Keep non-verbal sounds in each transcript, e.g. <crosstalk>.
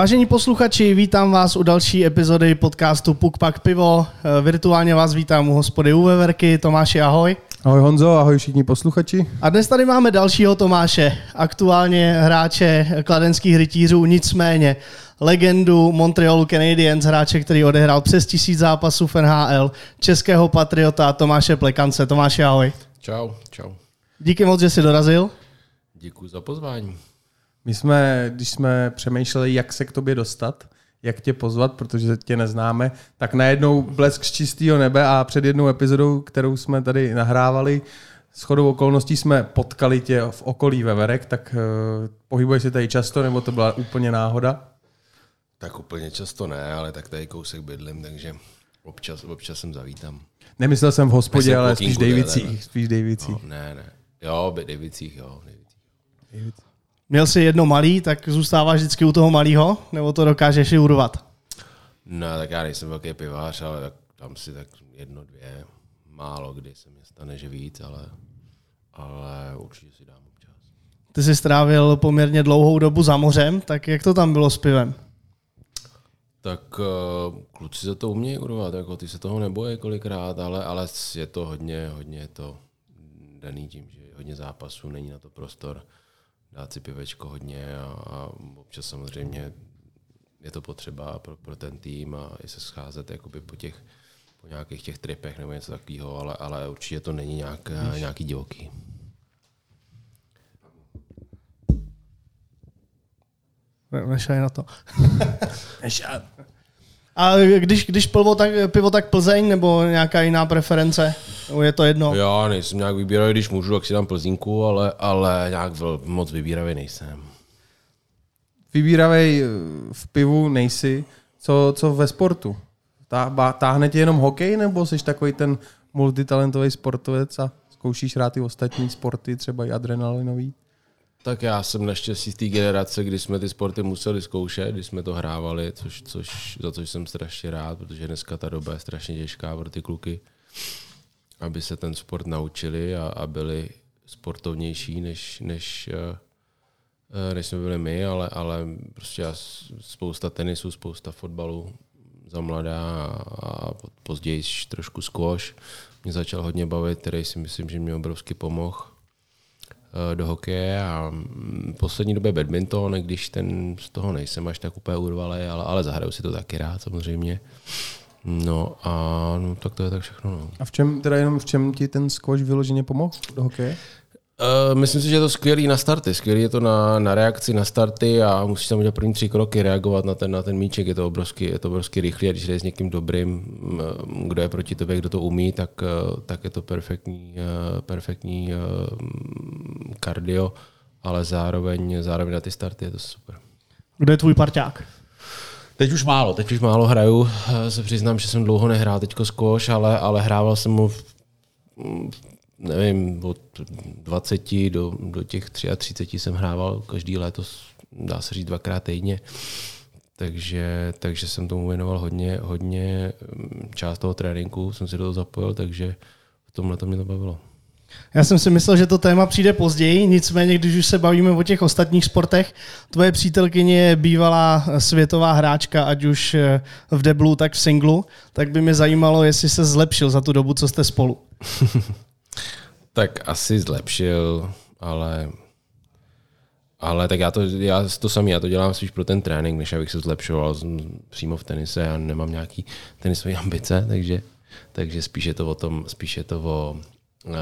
Vážení posluchači, vítám vás u další epizody podcastu Puk Pak Pivo. Eh, Virtuálně vás vítám u hospody u Veverky. Tomáši, ahoj. Ahoj Honzo, ahoj všichni posluchači. A dnes tady máme dalšího Tomáše, aktuálně hráče kladenských rytířů, nicméně legendu Montrealu Canadiens, hráče, který odehrál přes tisíc zápasů v NHL, českého patriota Tomáše Plekance. Tomáše, ahoj. Čau, čau. Díky moc, že jsi dorazil. Děkuji za pozvání. My jsme, když jsme přemýšleli, jak se k tobě dostat, jak tě pozvat, protože tě neznáme, tak najednou blesk z čistého nebe a před jednou epizodou, kterou jsme tady nahrávali, s chodou okolností jsme potkali tě v okolí Veverek, tak uh, pohybuješ se tady často, nebo to byla úplně náhoda? Tak úplně často ne, ale tak tady kousek bydlím, takže občas, občas sem zavítám. Nemyslel jsem v hospodě, Myslím ale spíš Davicích. ne. Spíš Davicích. No, ne, ne. Jo, by Davicích, jo. Davicích. Měl jsi jedno malý, tak zůstáváš vždycky u toho malého, nebo to dokážeš i urvat? No, tak já nejsem velký pivář, ale tak tam si tak jedno, dvě, málo kdy se mi stane, že víc, ale, ale určitě si dám občas. Ty jsi strávil poměrně dlouhou dobu za mořem, tak jak to tam bylo s pivem? Tak uh, kluci se to umějí urvat, jako ty se toho neboje kolikrát, ale, ale je to hodně, hodně to daný tím, že hodně zápasů, není na to prostor dát si pivečko hodně a, a občas samozřejmě je to potřeba pro, pro ten tým a i se scházet jakoby po těch po nějakých těch tripech nebo něco takového, ale, ale určitě to není nějak, nějaký divoký. Nešaj na to. <laughs> A když, když pivo tak, pivo, tak Plzeň nebo nějaká jiná preference? Nebo je to jedno? Já nejsem nějak vybíravý, když můžu, tak si dám plzínku, ale, ale nějak moc vybíravý nejsem. Vybíravej eh, v pivu nejsi. Co, co ve sportu? Tá, táhne tě jenom hokej, nebo jsi takový ten multitalentový sportovec a zkoušíš rád i ostatní sporty, třeba i adrenalinový? Tak já jsem naštěstí z té generace, kdy jsme ty sporty museli zkoušet, když jsme to hrávali, což, což, za což jsem strašně rád, protože dneska ta doba je strašně těžká pro ty kluky, aby se ten sport naučili a, a byli sportovnější, než, než, eh, eh, než jsme byli my, ale, ale prostě já spousta tenisu, spousta fotbalu za mladá a, později trošku squash mě začal hodně bavit, který si myslím, že mě obrovsky pomohl eh, do hokeje a mm, poslední době badminton, když ten z toho nejsem až tak úplně urvalý, ale, ale zahraju si to taky rád samozřejmě. No a no, tak to je tak všechno. No. A v čem, teda jenom v čem ti ten squash vyloženě pomohl do hokeje? Uh, myslím si, že je to skvělý na starty. Skvělý je to na, na reakci na starty a musíš tam udělat první tři kroky, reagovat na ten, na ten míček. Je to obrovský, je to obrovský rychlý a když jdeš s někým dobrým, mm, kdo je proti tobě, kdo to umí, tak, eh, tak je to perfektní, eh, perfektní eh, mm, kardio, ale zároveň, zároveň na ty starty je to super. Kdo je tvůj parťák? Teď už málo, teď už málo hraju. Eh, Se přiznám, že jsem dlouho nehrál teďko squash, ale, ale hrával jsem mu v, mm, nevím, od 20 do, do těch 33 jsem hrával každý léto, dá se říct dvakrát týdně. Takže, takže jsem tomu věnoval hodně, hodně mm, část toho tréninku, jsem si do toho zapojil, takže v tomhle to mě to bavilo. Já jsem si myslel, že to téma přijde později, nicméně, když už se bavíme o těch ostatních sportech, tvoje přítelkyně je bývalá světová hráčka, ať už eh, v deblu, tak v singlu, tak by mě zajímalo, jestli se zlepšil za tu dobu, co jste spolu. <laughs> Tak asi zlepšil, ale ale tak já to, já to samý, já to dělám spíš pro ten trénink, než abych se zlepšoval přímo v tenise. Já nemám nějaký tenisové ambice, takže, takže spíš je to o tom, spíš je to o,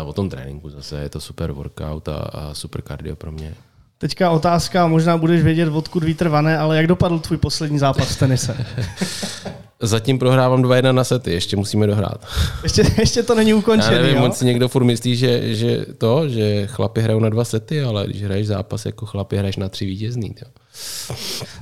o tom tréninku zase. Je to super workout a, a super cardio pro mě. Teďka otázka, možná budeš vědět, odkud vítr vane, ale jak dopadl tvůj poslední zápas v tenise? <laughs> Zatím prohrávám 2-1 na sety, ještě musíme dohrát. <laughs> Ještě, ještě to není Já ukončený, nevím, jo? on si někdo furt myslí, že, že to, že chlapi hrajou na dva sety, ale když hraješ zápas jako chlapi, hraješ na tři vítězný. Jo.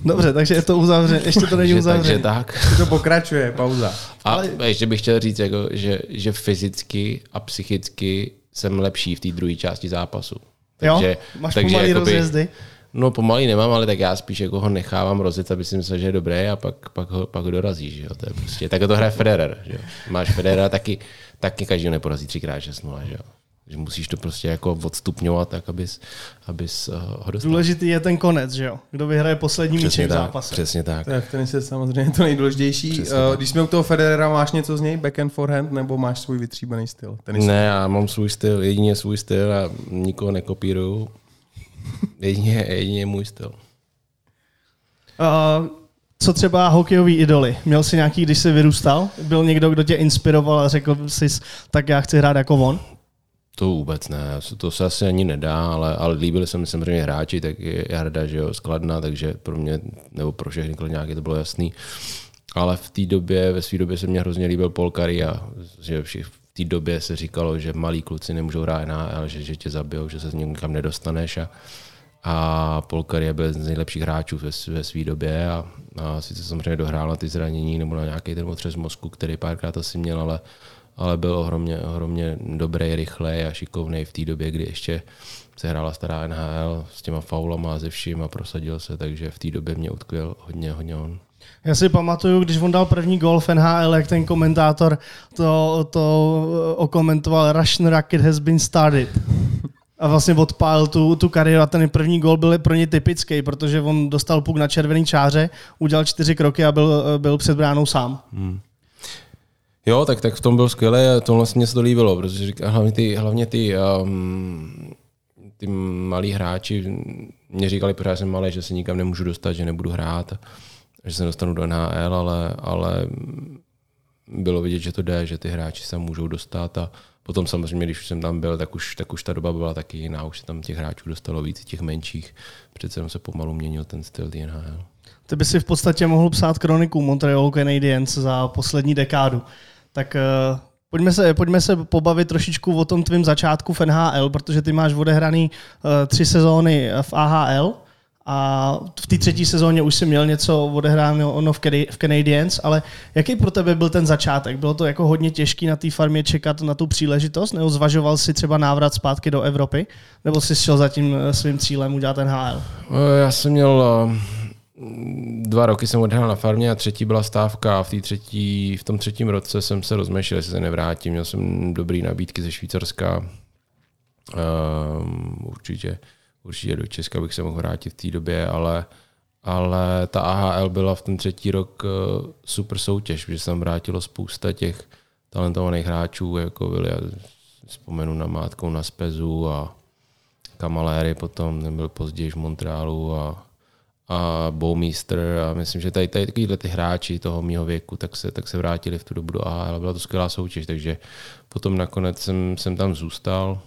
Dobře, takže je to uzavřené, ještě to není Takže, takže uzavřené. tak. To pokračuje, pauza. A Ale... ještě bych chtěl říct, jako, že, že fyzicky a psychicky jsem lepší v té druhé části zápasu. Jo? Máš pomalý rozjezdy? No pomalý nemám, ale tak já spíš jako ho nechávám rozjet, aby si myslel, že je dobrý a pak, pak, ho, pak ho dorazí. Že jo? To je prostě, tak to hraje Federer. Že jo? Máš Federera, taky, taky každý ho neporazí třikrát 6 že jo? Že musíš to prostě jako odstupňovat tak, abys, abys uh, ho dostal. Důležitý je ten konec, že jo? Kdo vyhraje poslední míček v tak, zápase. Přesně tak. To je v tenise samozřejmě to nejdůležitější. Přesně Uh, tak. Když jsme u toho Federera, máš něco z něj, backhand, forehand, nebo máš svůj vytříbený styl? Tenis. Ne, já mám svůj styl, jedině svůj styl a nikoho nekopíruju. <laughs> Jedině, jedině můj styl. Uh, co třeba hokejový idoly? Měl jsi nějaký, když jsi vyrůstal? Byl někdo, kdo tě inspiroval a řekl jsi, tak já chci hrát jako on? To vůbec ne, to se asi ani nedá, ale, ale líbili se mi samozřejmě hráči, tak je Jarda, že jo, skladna, takže pro mě, nebo pro všechny kladňáky to bylo jasný. Ale v té době, ve své době se mě hrozně líbil Paul a že v té době se říkalo, že malí kluci nemůžou hrát NHL, že, že tě zabijou, že se z nikam nedostaneš a, a Paul Curry byl z nejlepších hráčů ve, ve své době a, a sice samozřejmě dohrál na ty zranění nebo na nějaký ten otřes mozku, který párkrát asi měl, ale, ale byl ohromně, ohromně dobrý, rychlej a šikovný v té době, kdy ještě se hrála stará NHL s těma faulama a ze vším a prosadil se, takže v té době mě utkvěl hodně, hodně on. Já si pamatuju, když on dal první gol v NHL, jak ten komentátor to, to okomentoval Russian Rocket has been started. A vlastně odpálil tu, tu kariéru a ten první gol byl pro ně typický, protože on dostal puk na červený čáře, udělal čtyři kroky a byl, byl před bránou sám. Jo, tak, tak v tom byl skvělý a to vlastně se to líbilo, protože říká, hlavně ty, hlavně ty, um, ty malí hráči mě říkali pořád, že jsem malý, že se nikam nemůžu dostat, že nebudu hrát, že se dostanu do NHL, ale, ale bylo vidět, že to jde, že ty hráči se můžou dostat a potom samozřejmě, když jsem tam byl, tak už, tak už ta doba byla taky jiná, už se tam těch hráčů dostalo víc, těch menších, přece jenom se pomalu měnil ten styl NHL. Ty by si v podstatě mohl psát kroniku Montreal Canadiens za poslední dekádu. Tak uh, pojďme, se, pojďme se pobavit trošičku o tom tvým začátku v NHL, protože ty máš odehraný uh, tři sezóny v AHL a v té třetí sezóně už si měl něco odehráno ono v, v Canadiens, ale jaký pro tebe byl ten začátek? Bylo to jako hodně těžký na té farmě čekat na tu příležitost? Nebo zvažoval si třeba návrat zpátky do Evropy? Nebo jsi šel za tím eh, svým cílem udělat ten HL? Já jsem měl dva roky jsem odhrál na farmě a třetí byla stávka a v, třetí, v tom třetím roce jsem se rozmešil, jestli se nevrátím. Měl jsem dobrý nabídky ze Švýcarska. Um, určitě, určitě do Česka bych se mohl vrátit v té době, ale, ale ta AHL byla v ten třetí rok eh, super soutěž, protože se tam vrátilo spousta těch talentovaných hráčů, jako byli, já vzpomenu na Mátkou na Spezu a Kamaléry potom, ten byl později v Montrealu a, a Bowmeister a myslím, že tady, tady takovýhle ty hráči toho mýho věku, tak se, tak se vrátili v tu dobu do AHL. Byla to skvělá soutěž, takže potom nakonec jsem, jsem tam zůstal.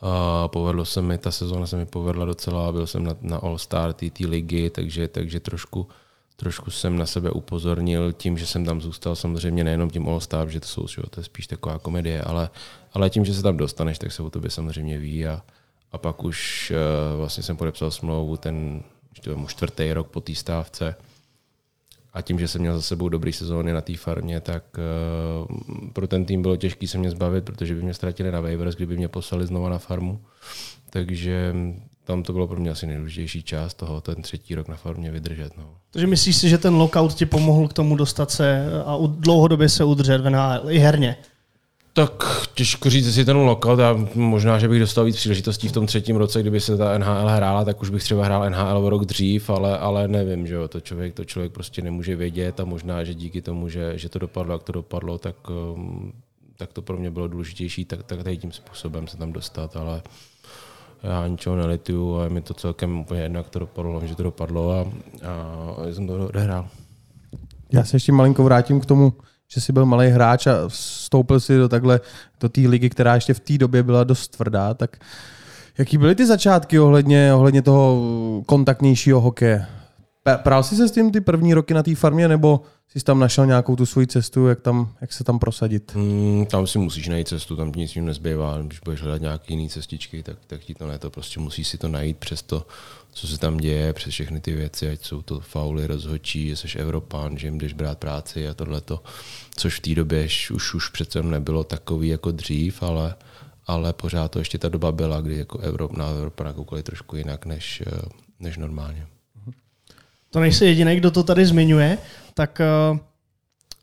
A povedlo se mi, ta sezóna se mi povedla docela, byl jsem na, na All-Star TT ligy, takže, takže trošku, trošku jsem na sebe upozornil tím, že jsem tam zůstal, samozřejmě nejenom tím All-Star, že to jsou, že to je spíš taková komedie, ale, ale tím, že se tam dostaneš, tak se o tobě samozřejmě ví a, a pak už uh, vlastně jsem podepsal smlouvu ten čtvrtý rok po té stávce a tím, že jsem měl za sebou dobrý sezóny na té farmě, tak uh, pro ten tým bylo těžké se mě zbavit, protože by mě ztratili na waivers, kdyby mě poslali znova na farmu. Takže tam to bylo pro mě asi nejdůležitější část toho, ten třetí rok na farmě vydržet. No. Takže myslíš si, že ten lockout ti pomohl k tomu dostat se a dlouhodobě se udržet v NHL, i herně? Tak těžko říct, jestli ten lockout a možná, že bych dostal víc příležitostí v tom třetím roce, kdyby se ta NHL hrála, tak už bych třeba hrál NHL o rok dřív, ale, ale nevím, že jo, to člověk, to člověk prostě nemůže vědět a možná, že díky tomu, že, že to dopadlo, jak to dopadlo, tak, um, tak to pro mě bylo důležitější, tak, tak tady tím způsobem se tam dostat, ale já ničeho nelituju a je mi to celkem úplně jedno, jak to dopadlo, že to dopadlo a, a jsem to odehrál. Já se ještě malinko vrátím k tomu, že jsi byl malý hráč a vstoupil si do takhle, do té ligy, která ještě v té době byla dost tvrdá, tak jaký byly ty začátky ohledně, ohledně toho kontaktnějšího hokeje? Prál jsi se s tím ty první roky na té farmě, nebo jsi tam našel nějakou tu svoji cestu, jak, tam, jak se tam prosadit? Mm, tam si musíš najít cestu, tam ti nic jiného nezbývá. Když budeš hledat nějaké jiné cestičky, tak, tak ti to ne, to prostě musíš si to najít přes to, co se tam děje, přes všechny ty věci, ať jsou to fauly, rozhodčí, že jsi Evropán, že jim jdeš brát práci a tohleto, což v té době už, už přece nebylo takový jako dřív, ale, ale pořád to ještě ta doba byla, kdy jako Evropa, na Evropa nakoukali trošku jinak než, eh, než normálně. To nejsi jediný, kdo to tady zmiňuje, tak uh,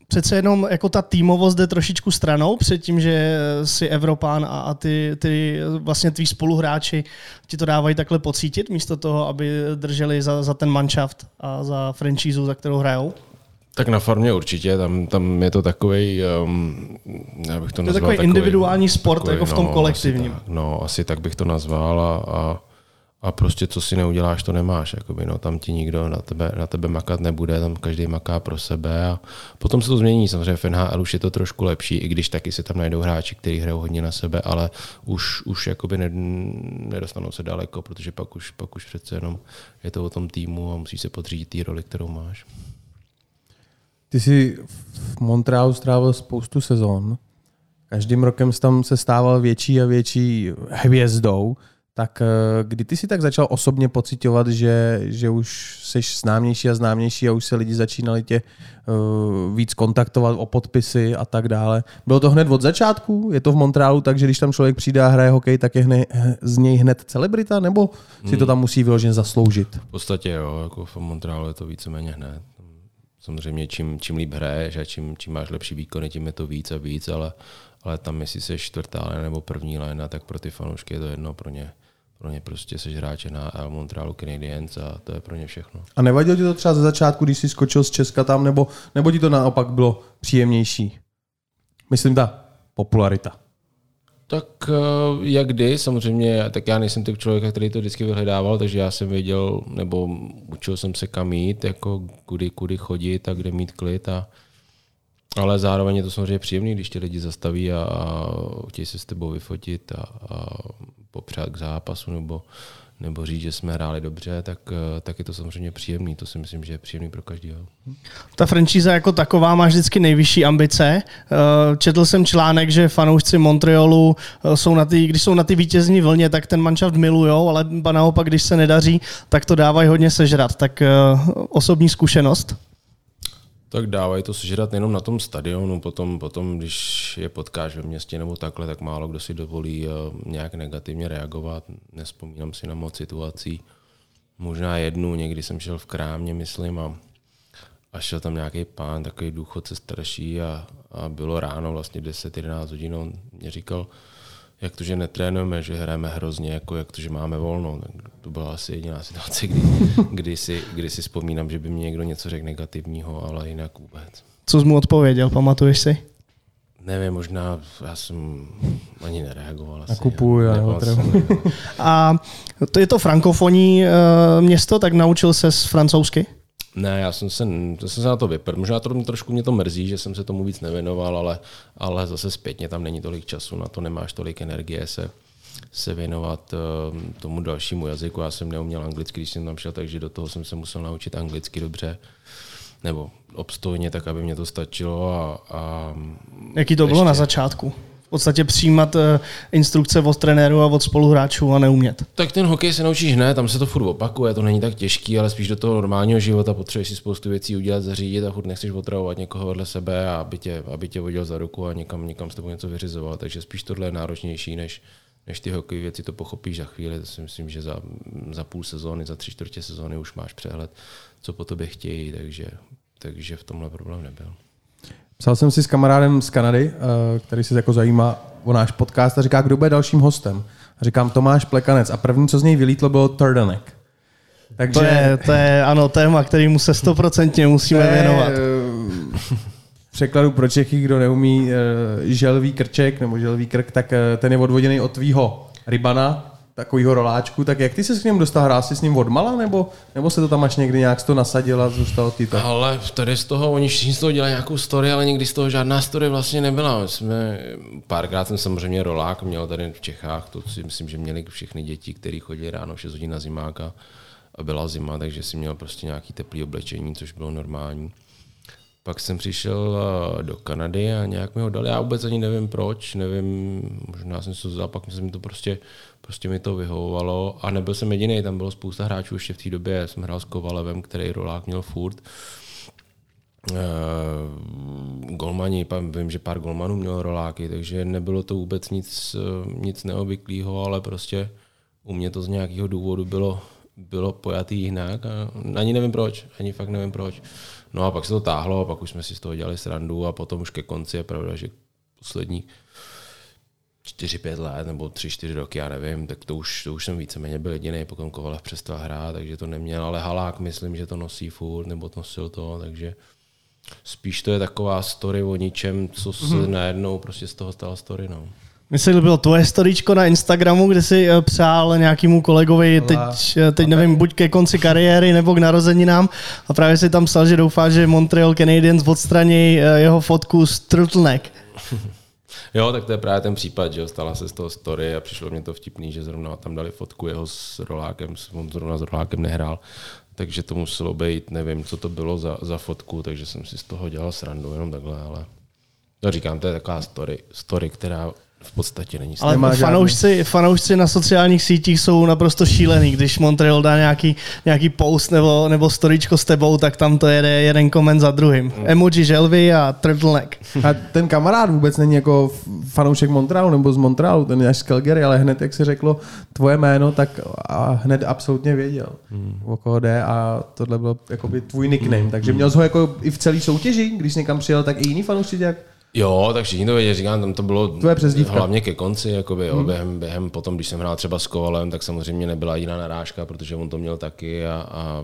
přece jenom jako ta týmovost jde trošičku stranou před tím, že si Evropán a, a ty, ty vlastně tví spoluhráči ti to dávají takhle pocítit, místo toho, aby drželi za, za ten manšaft a za franchízu, za kterou hrajou? Tak na farmě určitě, tam, tam je to takový, um, já bych to, to nazval. Je takový, takový individuální sport, takový, jako v tom no, kolektivním. Asi tak, no, asi tak bych to nazval a, a a prostě co si neuděláš, to nemáš. Jakoby, no, tam ti nikdo na tebe, na tebe makat nebude, tam každý maká pro sebe a potom se to změní. Samozřejmě v NHL už je to trošku lepší, i když taky se tam najdou hráči, kteří hrajou hodně na sebe, ale už, už jakoby ne, nedostanou se daleko, protože pak už, pak už přece jenom je to o tom týmu a musíš se podřídit té roli, kterou máš. Ty jsi v Montrealu strávil spoustu sezon. Každým rokem tam se stával větší a větší hvězdou. Tak eh, kdy ty si tak začal osobně pocitovat, že, že už jsi známější a známější a už se lidi začínali tě uh, víc kontaktovat o podpisy a tak dále. Bylo to hned od začátku? Je to v Montrealu tak, že když tam člověk přijde a hraje hokej, tak je hne, z něj hned celebrita, nebo si to tam musí vyloženě zasloužit? V podstatě jo, jako v Montrealu je to víceméně hned. Samozřejmě čím, čím líp hraješ a čím, čím máš lepší výkony, tím je to víc a víc, ale, ale tam jestli jsi čtvrtá nebo první léna, tak pro ty fanoušky je to jedno, pro ně pro ně prostě seš hráče na Montrealu Canadiens a to je pro ně všechno. A nevadilo ti to třeba ze začátku, když jsi skočil z Česka tam, nebo, nebo ti to naopak bylo příjemnější? Myslím ta popularita. Tak eh, jak kdy, samozřejmě, tak já nejsem typ člověka, který to vždycky vyhledával, takže já jsem věděl, nebo učil jsem se kam jít, jako kudy, kudy chodit a kde mít klid a, ale zároveň je to samozřejmě příjemné, když tě lidi zastaví a, a chtějí se s tebou vyfotit a, a popřát k zápasu nebo, nebo říct, že jsme hráli dobře, tak, tak je to samozřejmě příjemný. To si myslím, že je příjemný pro každého. Ta franšíza jako taková má vždycky nejvyšší ambice. Eh, četl jsem článek, že fanoušci Montrealu eh, jsou na ty, když jsou na ty vítězní vlně, tak ten manšaft milujou, ale naopak, když se nedaří, tak to dávají hodně sežrat. Tak eh, osobní zkušenost? Tak dávají to sežrat jenom na tom stadionu, potom, potom, když je potkáš ve městě nebo takhle, tak málo kdo si dovolí eh, nějak negativně reagovat. Nespomínám si na moc situací. Možná jednu, někdy jsem šel v krámě, myslím, a, a šel tam nějaký pán, takový důchodce starší a, a bylo ráno, vlastně 10-11 hodin, on mě říkal, jak to, že netrénujeme, že hrajeme hrozně, jako jak to, že máme volno. Tak to byla asi jediná situace, kdy, <laughs> kdy, si, kdy si vzpomínám, že by mě někdo něco řekl negativního, ale jinak vůbec. Co jsi mu odpověděl, pamatuješ si? Nevím, možná já jsem ani nereagoval. Asi, kupuju, já A to je to frankofonní uh, město, tak naučil se z francouzsky? Ne, já jsem se, to jsem se na to vypr. Možná to trošku mě to mrzí, že jsem se tomu víc nevěnoval, ale, ale zase zpětně tam není tolik času, na to nemáš tolik energie se, se věnovat uh, tomu dalšímu jazyku. Já jsem neuměl anglicky, když jsem tam šel, takže do toho jsem se musel naučit anglicky dobře nebo obstojně, tak aby mě to stačilo. A, a Jaký to ještě... bylo na začátku? Podstatě přijímat eh, instrukce od trenéru a od spoluhráčů a neumět. Tak ten hokej se naučíš hned, tam se to furt opakuje, to není tak těžký, ale spíš do toho normálního života potřebuješ si spoustu věcí udělat, zařídit a furt nechceš otravovat někoho vedle sebe, a aby tě, aby tě vodil za ruku a někam, někam s tebou něco vyřizoval. Takže spíš tohle je náročnější, než, než ty hokej věci to pochopíš za chvíli. To si myslím, že za, za půl sezóny, za tři čtvrtě sezóny už máš přehled, co po tobě chtějí, takže, takže v tomhle problém nebyl. Psal jsem si s kamarádem z Kanady, eh, který se jako zajímá o náš podcast a říká, kdo bude dalším hostem. A říkám Tomáš Plekanec. A první, co z něj vylítlo, bylo Turdanek. Takže... To, je, to je, ano, téma, kterýmu se stoprocentně musíme věnovat. Eh, překladu pro Čechy, kdo neumí eh, želvý krček nebo želvý krk, tak ten je odvoděný od tvýho rybana, takovýho roláčku, tak jak ty se s ním dostal? Hrál jsi s ním odmala, nebo, nebo se to tam až někdy nějak to nasadil a zůstal ty tak? Ale tady z toho, oni všichni z toho dělají nějakou story, ale nikdy z toho žádná story vlastně nebyla. jsme, párkrát jsem samozřejmě rolák měl tady v Čechách, to si myslím, že měli všechny děti, které chodili ráno 6 hodin na zimáka a byla zima, takže si měl prostě nějaký teplý oblečení, což bylo normální. Pak jsem přišel eh, do Kanady a nějak mi ho dali. Já vůbec ani nevím proč, nevím, možná jsem se vzal, pak jsem to prostě, prostě mi to vyhovovalo. A nebyl jsem jediný, tam bylo spousta hráčů ještě v té době. Já jsem hrál s Kovalevem, který rolák měl furt. Uh, golmani, vím, že pár golmanů měl roláky, takže nebylo to vůbec nic, eh, nic neobvyklého, ale prostě u mě to z nějakého důvodu bylo, bylo pojatý jinak a ani nevím proč, ani fakt nevím proč No a pak se to táhlo, a pak už jsme si z toho dělali srandu a potom už ke konci je pravda, že poslední 4-5 let nebo 3-4 roky, já nevím, tak to už, to už jsem víceméně byl jediný, pokud Kovalev přestal hrát, takže to neměl, ale Halák myslím, že to nosí furt, nebo to nosil to, takže spíš to je taková story o ničem, co se mm-hmm. najednou prostě z toho stala story, no. Mně se líbilo tvoje storičko na Instagramu, kde si eh, přál nějakému kolegovi, teď, eh, teď nevím, buď ke konci kariéry nebo k narozeninám a právě si tam psal, že doufá, že Montreal Canadiens odstraní eh, jeho fotku z turtleneck. <laughs> Jo, tak to je právě ten případ, že stala se z toho story a přišlo mě to vtipný, že zrovna tam dali fotku jeho s rolákem, on zrovna s rolákem nehrál, takže to muselo být, nevím, co to bylo za, za fotku, takže jsem si z toho dělal srandu, jenom takhle, ale to říkám, to je taková story, story která v podstatě není Ale fanoušci, fanoušci na sociálních sítích jsou naprosto šílený. Když Montreal dá nějaký, nějaký post nebo, nebo storičko s tebou, tak tam to jede jeden koment za druhým. Mm. Emoji želvy a turtleneck. A ten kamarád vůbec není jako fanoušek Montrealu nebo z Montrealu, ten je až z Calgary, ale hned, jak se řeklo tvoje jméno, tak a hned absolutně věděl, mm. o koho jde a tohle byl jako tvůj nickname. Mm. Takže měl jsi ho jako i v celé soutěži, když jsi někam přijel, tak i jiný fanoušci jak Jo, tak všichni to vědí, říkám, tam to bylo Tvoje hlavně ke konci, jakoby, jo, hmm. během, během, potom, když jsem hrál třeba s Kovalem, tak samozřejmě nebyla jiná narážka, protože on to měl taky a, a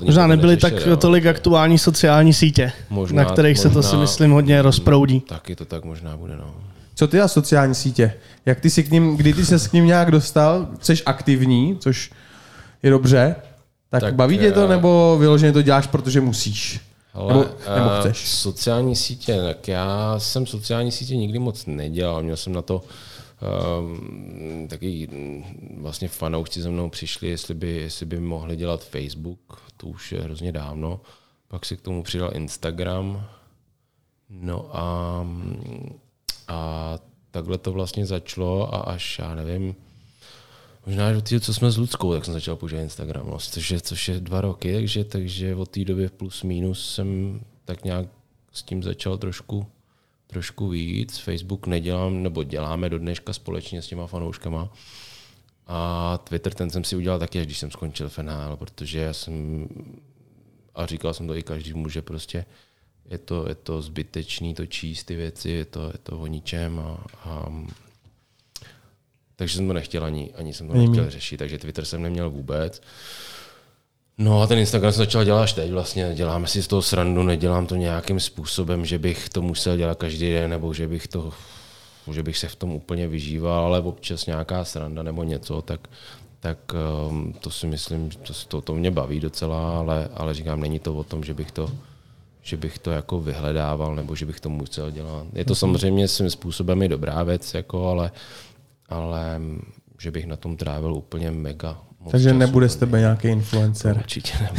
Možná nebyly tak jo. tolik aktuální sociální sítě, možná, na kterých možná, se to si myslím hodně rozproudí. Taky to tak možná bude, no. Co ty a sociální sítě? Jak ty si k ním, kdy ty se k ním nějak dostal? Jsi aktivní, což je dobře. Tak, tak baví tě to, nebo vyloženě to děláš, protože musíš? Ale, nebo, nebo eh, chceš? Sociální sítě, tak já jsem sociální sítě nikdy moc nedělal. Měl jsem na to um, taky vlastně fanoušci ze mnou přišli, jestli by, jestli by mohli dělat Facebook, to už je hrozně dávno. Pak si k tomu přidal Instagram. No a, a takhle to vlastně začalo a až, já nevím, Možná, od té, co jsme s Ludskou, tak jsem začal používat Instagram, no, což, je, což je dva roky, takže, takže od té doby plus minus jsem tak nějak s tím začal trošku, trošku víc. Facebook nedělám, nebo děláme do dneška společně s těma fanouškama. A Twitter ten jsem si udělal taky, až když jsem skončil FNL, protože já jsem, a říkal jsem to i každý že prostě je to, je to zbytečný to číst ty věci, je to, je to o ničem a, a takže jsem to nechtěl ani, ani jsem to nechtěl řešit, takže Twitter jsem neměl vůbec. No a ten Instagram jsem začal dělat až teď vlastně, děláme si z toho srandu, nedělám to nějakým způsobem, že bych to musel dělat každý den, nebo že bych to že bych se v tom úplně vyžíval, ale občas nějaká sranda nebo něco, tak, tak um, to si myslím, to, to, to mě baví docela, ale, ale říkám, není to o tom, že bych to, že bych to jako vyhledával nebo že bych to musel dělat. Je to mhm. samozřejmě svým způsobem i dobrá věc, jako, ale, ale že bych na tom trávil úplně mega Moc Takže času, nebude z tebe nějaký influencer. Určitě ne.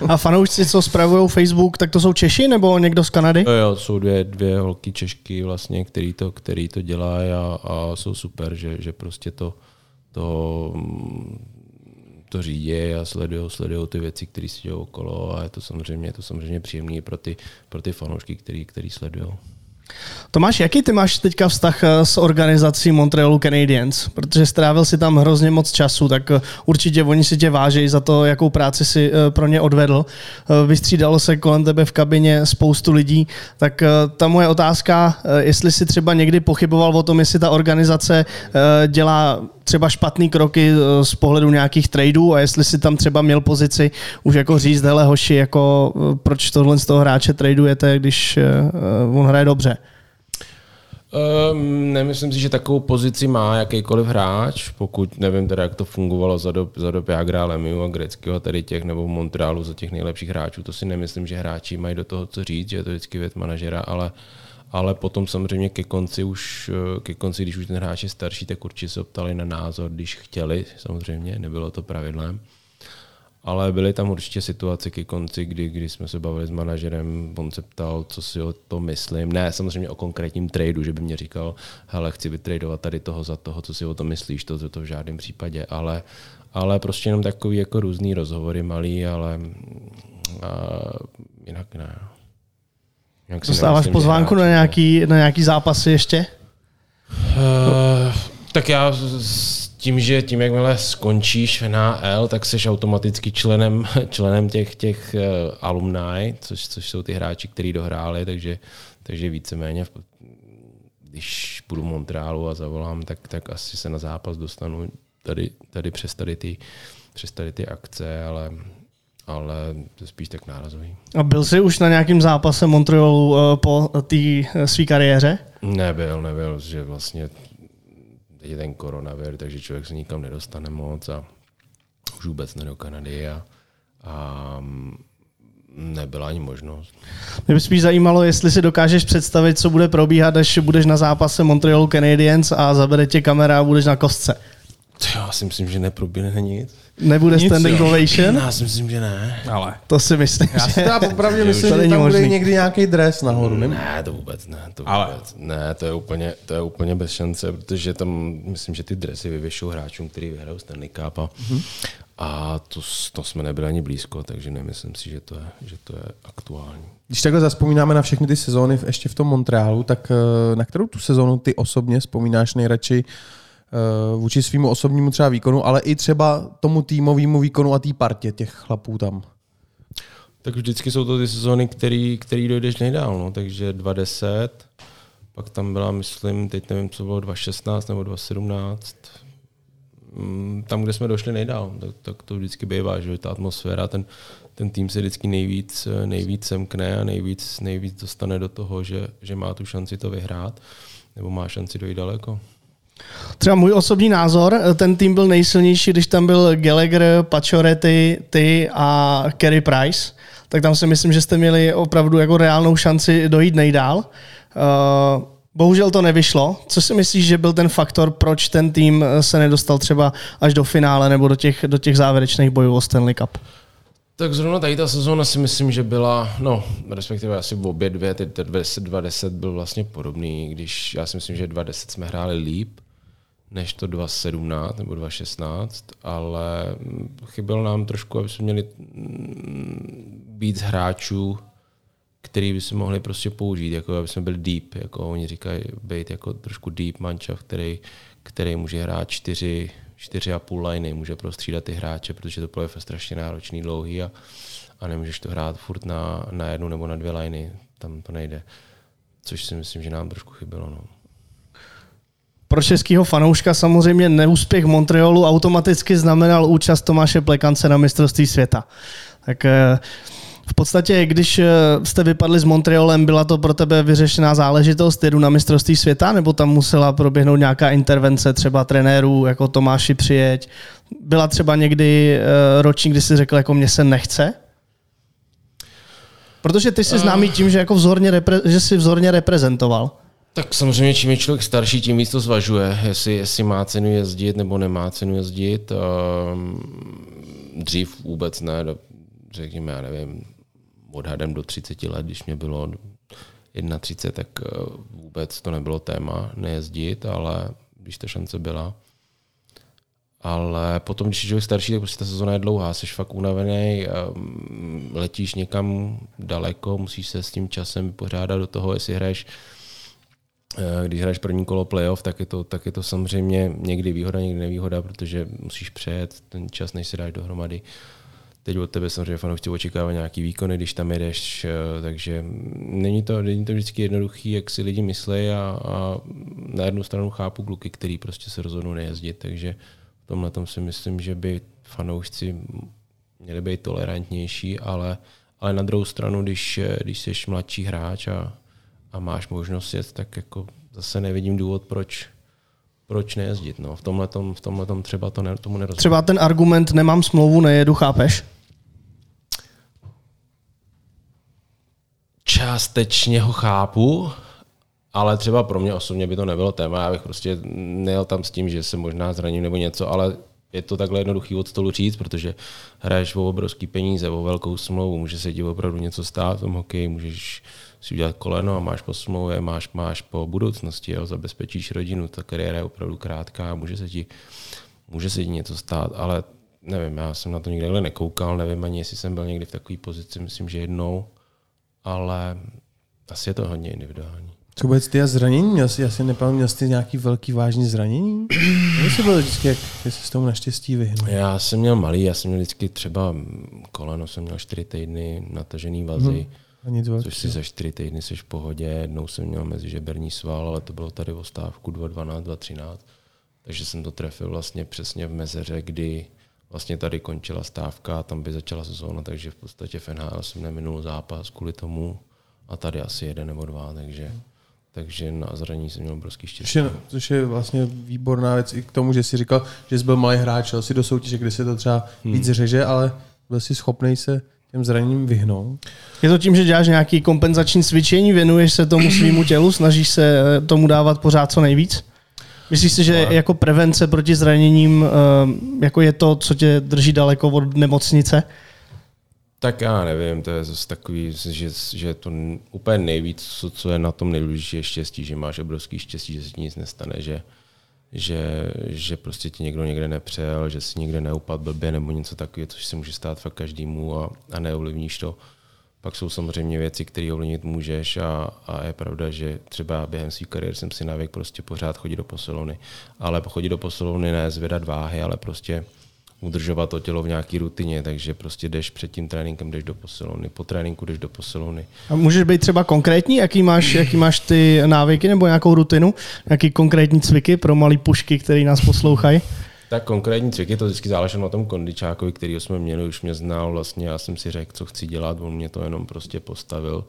<laughs> A fanoušci, co spravují Facebook, tak to jsou Češi nebo někdo z Kanady? Jo, jo jsou dvě, dvě holky Češky, vlastně, který to, který to dělají a, a, jsou super, že, že prostě to, to, to řídí a sledují sledují ty věci, které se dějí okolo a je to samozřejmě, je to samozřejmě příjemné pro ty, pro ty fanoušky, který, který sledují. Tomáš, jaký ty máš teďka vztah eh, s organizací Montrealu Canadiens? Protože strávil si tam hrozně moc času, tak eh, určitě oni si tě vážejí za to, jakou práci si eh, pro ně odvedl. Vystřídalo se kolem tebe v kabině spoustu lidí, tak ta moje otázka, jestli si třeba někdy pochyboval o tom, jestli ta organizace dělá třeba špatný kroky z pohledu nějakých tradeů a jestli si tam třeba měl pozici už jako říct, hele hoši, jako proč tohle z toho hráče tradujete, když on hraje dobře. Um, nemyslím si, že takovou pozici má jakýkoliv hráč, pokud nevím teda, jak to fungovalo za dob, za dob Jagra, Lemiu a Greckého, tady těch, nebo Montrealu za těch nejlepších hráčů, to si nemyslím, že hráči mají do toho co říct, že je to vždycky věc manažera, ale, ale potom samozřejmě ke konci už, ke konci, když už ten hráč je starší, tak určitě se optali na názor, když chtěli, samozřejmě, nebylo to pravidlem ale byly tam určitě situace ke konci, kdy, kdy jsme se bavili s manažerem, on se ptal, co si o to myslím. Ne samozřejmě o konkrétním tradu, že by mě říkal, hele, chci vytradovat tady toho za toho, co si o to myslíš, to, to, to v žádném případě, ale, ale prostě jenom takový jako různý rozhovory malý, ale a, jinak ne. Dostáváš pozvánku na nějaký, na nějaký zápasy ještě? Uh, tak já tím, že tím, jakmile skončíš v NHL, tak jsi automaticky členem, <laughs> členem těch, těch uh, alumni, což, což jsou ty hráči, kteří dohráli, takže, takže víceméně, když půjdu v Montrealu a zavolám, tak, tak asi se na zápas dostanu tady, tady přes tady ty, přes tady ty akce, ale ale to spíš tak nárazový. A byl jsi už na nějakém zápase Montrealu uh, po té uh, své kariéře? Nebyl, nebyl, že vlastně teď je ten koronavir, takže člověk se nikam nedostane moc a už vůbec ne do Kanady a, a nebyla ani možnost. Mě by spíš zajímalo, jestli si dokážeš představit, co bude probíhat, až budeš na zápase Montrealu Canadiens a zabere tě kamera a budeš na kostce. Já si myslím, že neproběhne nic. Nebude nic, standing jo. ovation? Já si myslím, že ne. Ale. To si myslím, Já si teda popravdě <laughs> myslím, že tam bude někdy nějaký dres nahoru. Ne, ne to vůbec ne. To Ale. vůbec. Ne, to je, úplně, to je úplně bez šance, protože tam myslím, že ty dresy vyvěšou hráčům, který vyhrajou Stanley Cup a, mm-hmm. a to, to jsme nebyli ani blízko, takže nemyslím si, že to je, že to je aktuální. Když takhle zaspomínáme na všechny ty sezóny ještě v tom Montrealu, tak eh, na kterou tu sezónu ty osobně vzpomínáš nejradši vůči svýmu osobnímu třeba výkonu, ale i třeba tomu týmovému výkonu a té partě těch chlapů tam. Tak vždycky jsou to ty sezóny, který, který dojdeš nejdál, no. takže 2010, pak tam byla, myslím, teď nevím, co bylo, 2016 nebo 2017, mm, tam, kde jsme došli nejdál, tak, tak to vždycky bývá, že ta atmosféra, ten, ten tým se vždycky nejvíc, nejvíc semkne a nejvíc, nejvíc dostane do toho, že, že má tu šanci to vyhrát, nebo má šanci dojít daleko. Třeba můj osobní názor, ten tým byl nejsilnější, když tam byl Gallagher, Pacioretty, ty a Kerry Price, tak tam si myslím, že jste měli opravdu jako reálnou šanci dojít nejdál. Uh, bohužel to nevyšlo. Co si myslíš, že byl ten faktor, proč ten tým se nedostal třeba až do finále nebo do těch, do těch závěrečných bojů o Stanley Cup? Tak zrovna tady ta sezóna si myslím, že byla, no, respektive asi v obě dvě, ty 2020 byl vlastně podobný, když já si myslím, že 2010 jsme hráli líp, než to 2.17 nebo 2.16, ale chybělo nám trošku, aby jsme měli být z hráčů, který by se mohli prostě použít, jako aby jsme byli deep, jako oni říkají, být jako trošku deep manča, který, který může hrát čtyři, čtyři a půl liney, může prostřídat ty hráče, protože to bylo strašně náročný, dlouhý a, a nemůžeš to hrát furt na, na jednu nebo na dvě liney, tam to nejde. Což si myslím, že nám trošku chybělo. No pro českého fanouška samozřejmě neúspěch Montrealu automaticky znamenal účast Tomáše Plekance na mistrovství světa. Tak eh, v podstatě, když eh, jste vypadli s Montrealem, byla to pro tebe vyřešená záležitost, jedu na mistrovství světa, nebo tam musela proběhnout nějaká intervence třeba trenérů, jako Tomáši přijeď? Byla třeba někdy eh, roční, kdy jsi řekl, jako mě se nechce? Protože ty jsi známý tím, že, jako vzorně repre- že jsi vzorně reprezentoval. Tak samozřejmě, čím je člověk starší, tím víc to zvažuje, jestli, jestli má cenu jezdit nebo nemá cenu jezdit. Ehm, dřív vůbec ne, řekněme, já nevím, odhadem do 30 let, když mě bylo 31, tak eh, vůbec to nebylo téma nejezdit, ale když ta šance byla. Ale potom, když je člověk starší, tak prostě ta sezóna je dlouhá, jsi fakt unavený, ehm, letíš někam daleko, musíš se s tím časem pořádat do toho, jestli hraješ Eh, když hraješ první kolo playoff, tak je, to, tak je to samozřejmě někdy výhoda, někdy nevýhoda, protože musíš přejet ten čas, než si dáš dohromady. Teď od tebe samozřejmě fanoušci očekávají nějaký výkony, když tam jedeš, eh, takže není to, není to vždycky jednoduchý, jak si lidi myslí a, a na jednu stranu chápu kluky, který prostě se rozhodnou nejezdit, takže v tomhle tom si myslím, že by fanoušci měli být tolerantnější, ale, ale na druhou stranu, když, když jsi mladší hráč a, a máš možnost jet, tak jako zase nevidím důvod, proč, proč nejezdit. No. V tomhle v tomhletom třeba to ne, tomu nerozumím. Třeba ten argument nemám smlouvu, nejedu, chápeš? Částečně ho chápu, ale třeba pro mě osobně by to nebylo téma. Já bych prostě nejel tam s tím, že se možná zraním nebo něco, ale je to takhle jednoduchý od stolu říct, protože hraješ o obrovský peníze, o velkou smlouvu, může se ti opravdu něco stát v tom hokeji, můžeš si udělat koleno a máš po smlouvě, máš, máš po budoucnosti, jo, zabezpečíš rodinu, ta kariéra je opravdu krátká, může se ti, může se ti něco stát, ale nevím, já jsem na to nikdy nekoukal, nevím ani, jestli jsem byl někdy v takové pozici, myslím, že jednou, ale asi je to hodně individuální. Co vůbec ty a zranění? Měl jsi, já si nepamatuji, měl jsi nějaký velký vážný zranění? Nebo jsi byl vždycky, jak jsi se s tomu naštěstí vyhnul? Já jsem měl malý, já jsem měl vždycky třeba koleno, jsem měl čtyři týdny natažený vazy, hmm. A nic což velkého. si za čtyři týdny seš v pohodě. Jednou jsem měl mezi žeberní sval, ale to bylo tady o stávku 2.12, 2.13. Takže jsem to trefil vlastně přesně v mezeře, kdy vlastně tady končila stávka a tam by začala sezóna, takže v podstatě v NHL jsem neminul zápas kvůli tomu a tady asi jeden nebo dva, takže, takže na zranění jsem měl obrovský Což štěstí. je, což je vlastně výborná věc i k tomu, že jsi říkal, že jsi byl malý hráč, šel si do soutěže, kde se to třeba víc řeže, ale byl jsi schopný se těm zraněním vyhnout. Je to tím, že děláš nějaký kompenzační cvičení, věnuješ se tomu svýmu tělu, snažíš se eh, tomu dávat pořád co nejvíc? Myslíš si, že jako prevence proti zraněním eh, jako je to, co tě drží daleko od nemocnice? Tak já nevím, to je zase takový, že, že je to úplně nejvíc, co, co je na tom nejdůležitější je štěstí, že máš obrovský štěstí, že se ti nic nestane, že, že, že prostě ti někdo někde nepřejel, že si někde neupadl blbě nebo něco takového, což se může stát fakt každému a, a neovlivníš to. Pak jsou samozřejmě věci, které ovlivnit můžeš a, a je pravda, že třeba během své kariéry jsem si navyk prostě pořád chodit do posilovny. Ale chodit do posilovny ne zvedat váhy, ale prostě udržovat to tělo v nějaký rutině, takže prostě jdeš před tím tréninkem, jdeš do posilovny, po tréninku jdeš do posilovny. A můžeš být třeba konkrétní, jaký máš, jaký máš ty návyky nebo nějakou rutinu, nějaký konkrétní cviky pro malý pušky, který nás poslouchají? Tak konkrétní cviky, to vždycky záleželo na tom kondičákovi, který jsme měli, už mě znal, vlastně já jsem si řekl, co chci dělat, on mě to jenom prostě postavil,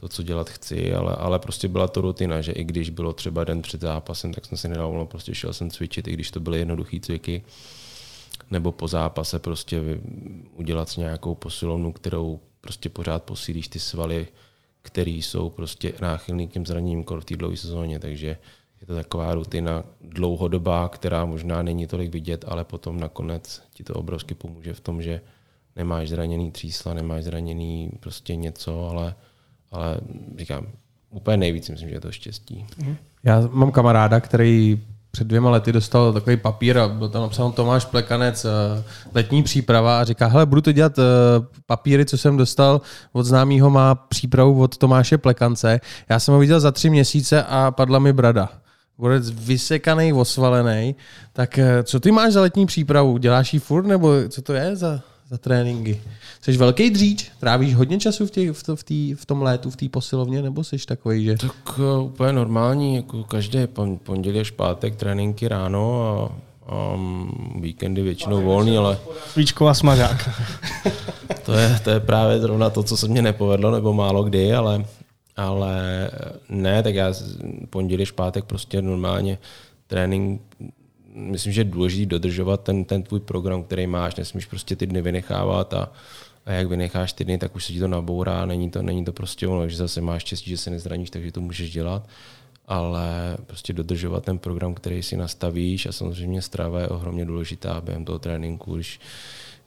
to, co dělat chci, ale, ale prostě byla to rutina, že i když bylo třeba den před zápasem, tak jsem si nedal, prostě šel jsem cvičit, i když to byly jednoduché cviky, nebo po zápase prostě udělat nějakou posilovnu, kterou prostě pořád posílíš ty svaly, které jsou prostě náchylný k těm zraněním kor v té dlouhé sezóně, takže je to taková rutina dlouhodobá, která možná není tolik vidět, ale potom nakonec ti to obrovsky pomůže v tom, že nemáš zraněný třísla, nemáš zraněný prostě něco, ale, ale říkám, úplně nejvíc myslím, že je to štěstí. Já mám kamaráda, který před dvěma lety dostal takový papír a byl tam napsán Tomáš Plekanec, eh, letní příprava a říká, hele, budu to dělat eh, papíry, co jsem dostal od známého, má přípravu od Tomáše Plekance. Já jsem ho viděl za tři měsíce a padla mi brada. Borec vysekaný, osvalený. Tak eh, co ty máš za letní přípravu? Děláš ji furt, nebo co to je za, za tréninky? Jsi velký dříč? Trávíš hodně času v, těch, v, to, v, tý, v tom létu, v té posilovně, nebo jsi takový, že... Tak uh, úplně normální, jako každý pon- pondělí až pátek tréninky ráno a, a mm, víkendy většinou volný, ale Svíčková smažák. <laughs> to je, to je právě zrovna to, co se mně nepovedlo, nebo málo kdy, ale, ale ne, tak já pondělí až pátek prostě normálně trénink, myslím, že je důležité dodržovat ten, ten tvůj program, který máš, nesmíš prostě ty dny vynechávat a, a jak vynecháš ty dny, tak už se ti to nabourá, není to, není to prostě ono, že zase máš štěstí, že se nezraníš, takže to můžeš dělat, ale prostě dodržovat ten program, který si nastavíš a samozřejmě strava je ohromně důležitá během toho tréninku, když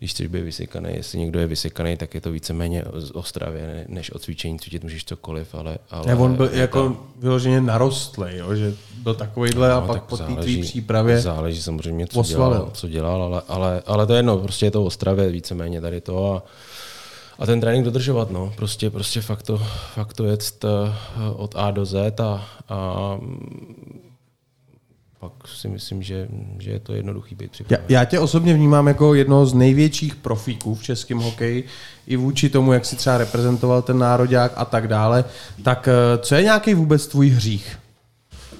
když chceš být vysekaný, jestli někdo je vysekaný, tak je to víceméně o- o stravě, ne- než o cvičení, cvičit můžeš cokoliv, ale... ale Ne, on byl je jako vyloženě narostlý, jo, že byl takovýhle a No, pak tak po té přípravě Záleží samozřejmě, co osvalil. dělal, co dělal ale, ale, ale, to je jedno, prostě je to o stravě víceméně tady to a, a ten trénink dodržovat, no. Prostě, prostě fakt to, fakt to jet eh, od A do Z a, a pak si myslím, že, že je to jednoduchý být Já, já tě osobně vnímám jako jednoho z největších profíků v českém hokeji, i vůči tomu, jak si třeba reprezentoval ten nároďák a tak dále. Tak eh, co je nějaký vůbec tvůj hřích?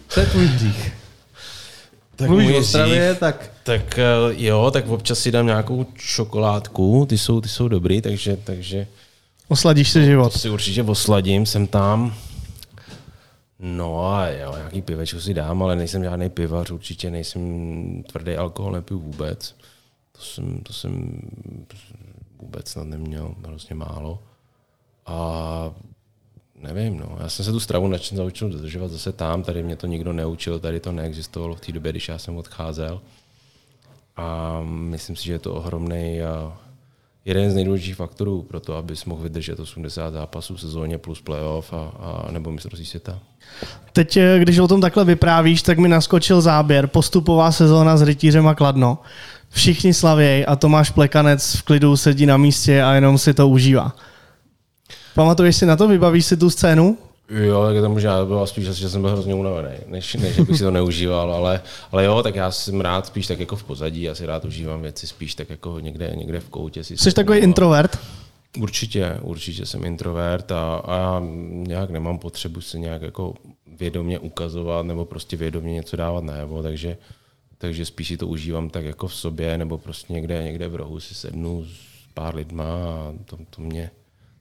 Co je tvůj hřích? Tak Mluvíš můj o stravě, tak Tak eh, jo, tak občas si dám nějakou čokoládku, ty jsou, ty jsou dobrý, takže, takže Osladíš si život. to si určitě osladím, jsem tam. No a jo, nějaký pivečko si dám, ale nejsem žádný pivař, určitě nejsem tvrdý alkohol, nepiju vůbec. To jsem, to jsem vůbec snad neměl, hrozně málo. A nevím, no. Já jsem se tu stravu način naučil dodržovat zase tam, tady mě to nikdo neučil, tady to neexistovalo v té době, když já jsem odcházel. A myslím si, že je to ohromný jeden z nejdůležitějších faktorů pro to, abys mohl vydržet 80 zápasů v sezóně plus playoff a, a nebo mistrovství světa. Teď, eh, když o tom takhle vyprávíš, tak mi naskočil záběr. Postupová sezóna s Rytířem a Kladno. Všichni slavěj a Tomáš Plekanec v klidu sedí na místě a jenom si to užívá. Pamatuješ si na to? Vybavíš si tu scénu? Jo, tak to možná bylo spíš, že jsem byl hrozně unavený, než, než bych si to neužíval, ale, ale jo, tak já jsem rád spíš tak jako v pozadí, já si rád užívám věci spíš tak jako někde, někde v koutě. Si Jsi takový introvert? Určitě, určitě jsem introvert a, a nějak nemám potřebu se nějak jako vědomě ukazovat nebo prostě vědomě něco dávat najevo, takže, takže spíš si to užívám tak jako v sobě nebo prostě někde, někde v rohu si sednu s pár lidma a to, to mě,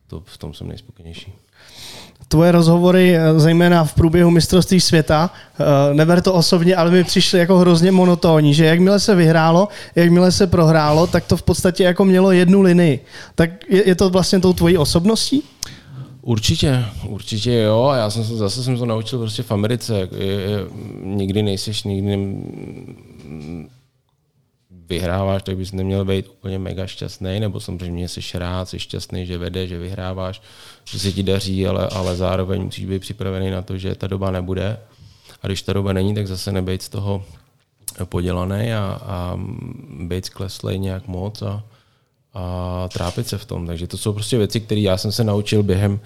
to, v tom jsem nejspokojenější tvoje rozhovory, eh, zejména v průběhu mistrovství světa, eh, neber to osobně, ale mi přišly jako hrozně monotónní, že jakmile se vyhrálo, jakmile se prohrálo, tak to v podstatě jako mělo jednu linii. Tak je, je to vlastně tou tvojí osobností? Určitě, určitě jo. Já jsem se, zase jsem to naučil prostě v Americe. Je, je, nikdy nejseš, nikdy vyhráváš, tak bys neměl být úplně mega šťastný, nebo samozřejmě jsi rád, jsi šťastný, že vede, že vyhráváš, že se ti daří, ale, ale zároveň musíš být připravený na to, že ta doba nebude. A když ta doba není, tak zase nebejt z toho podělaný a, a být skleslej nějak moc a, a trápit se v tom. Takže to jsou prostě věci, které já jsem se naučil během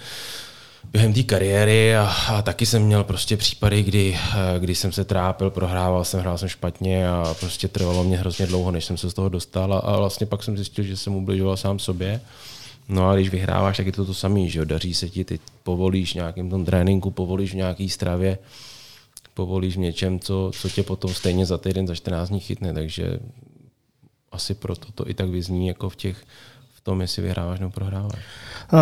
během té kariéry a, a taky jsem měl prostě případy, kdy, eh, kdy jsem se trápil, prohrával jsem, hrál jsem špatně a prostě trvalo mě hrozně dlouho, než jsem se z toho dostal a, a vlastně pak jsem zjistil, že jsem ubližoval sám sobě. No a když vyhráváš, tak je to to samé, že jo? daří se ti, ty povolíš nějakým tom tréninku, povolíš v nějaký stravě, povolíš v něčem, co, co tě potom stejně za týden, za 14 dní chytne, takže asi proto to i tak vyzní jako v těch tom, jestli vyhráváš nebo prohráváš.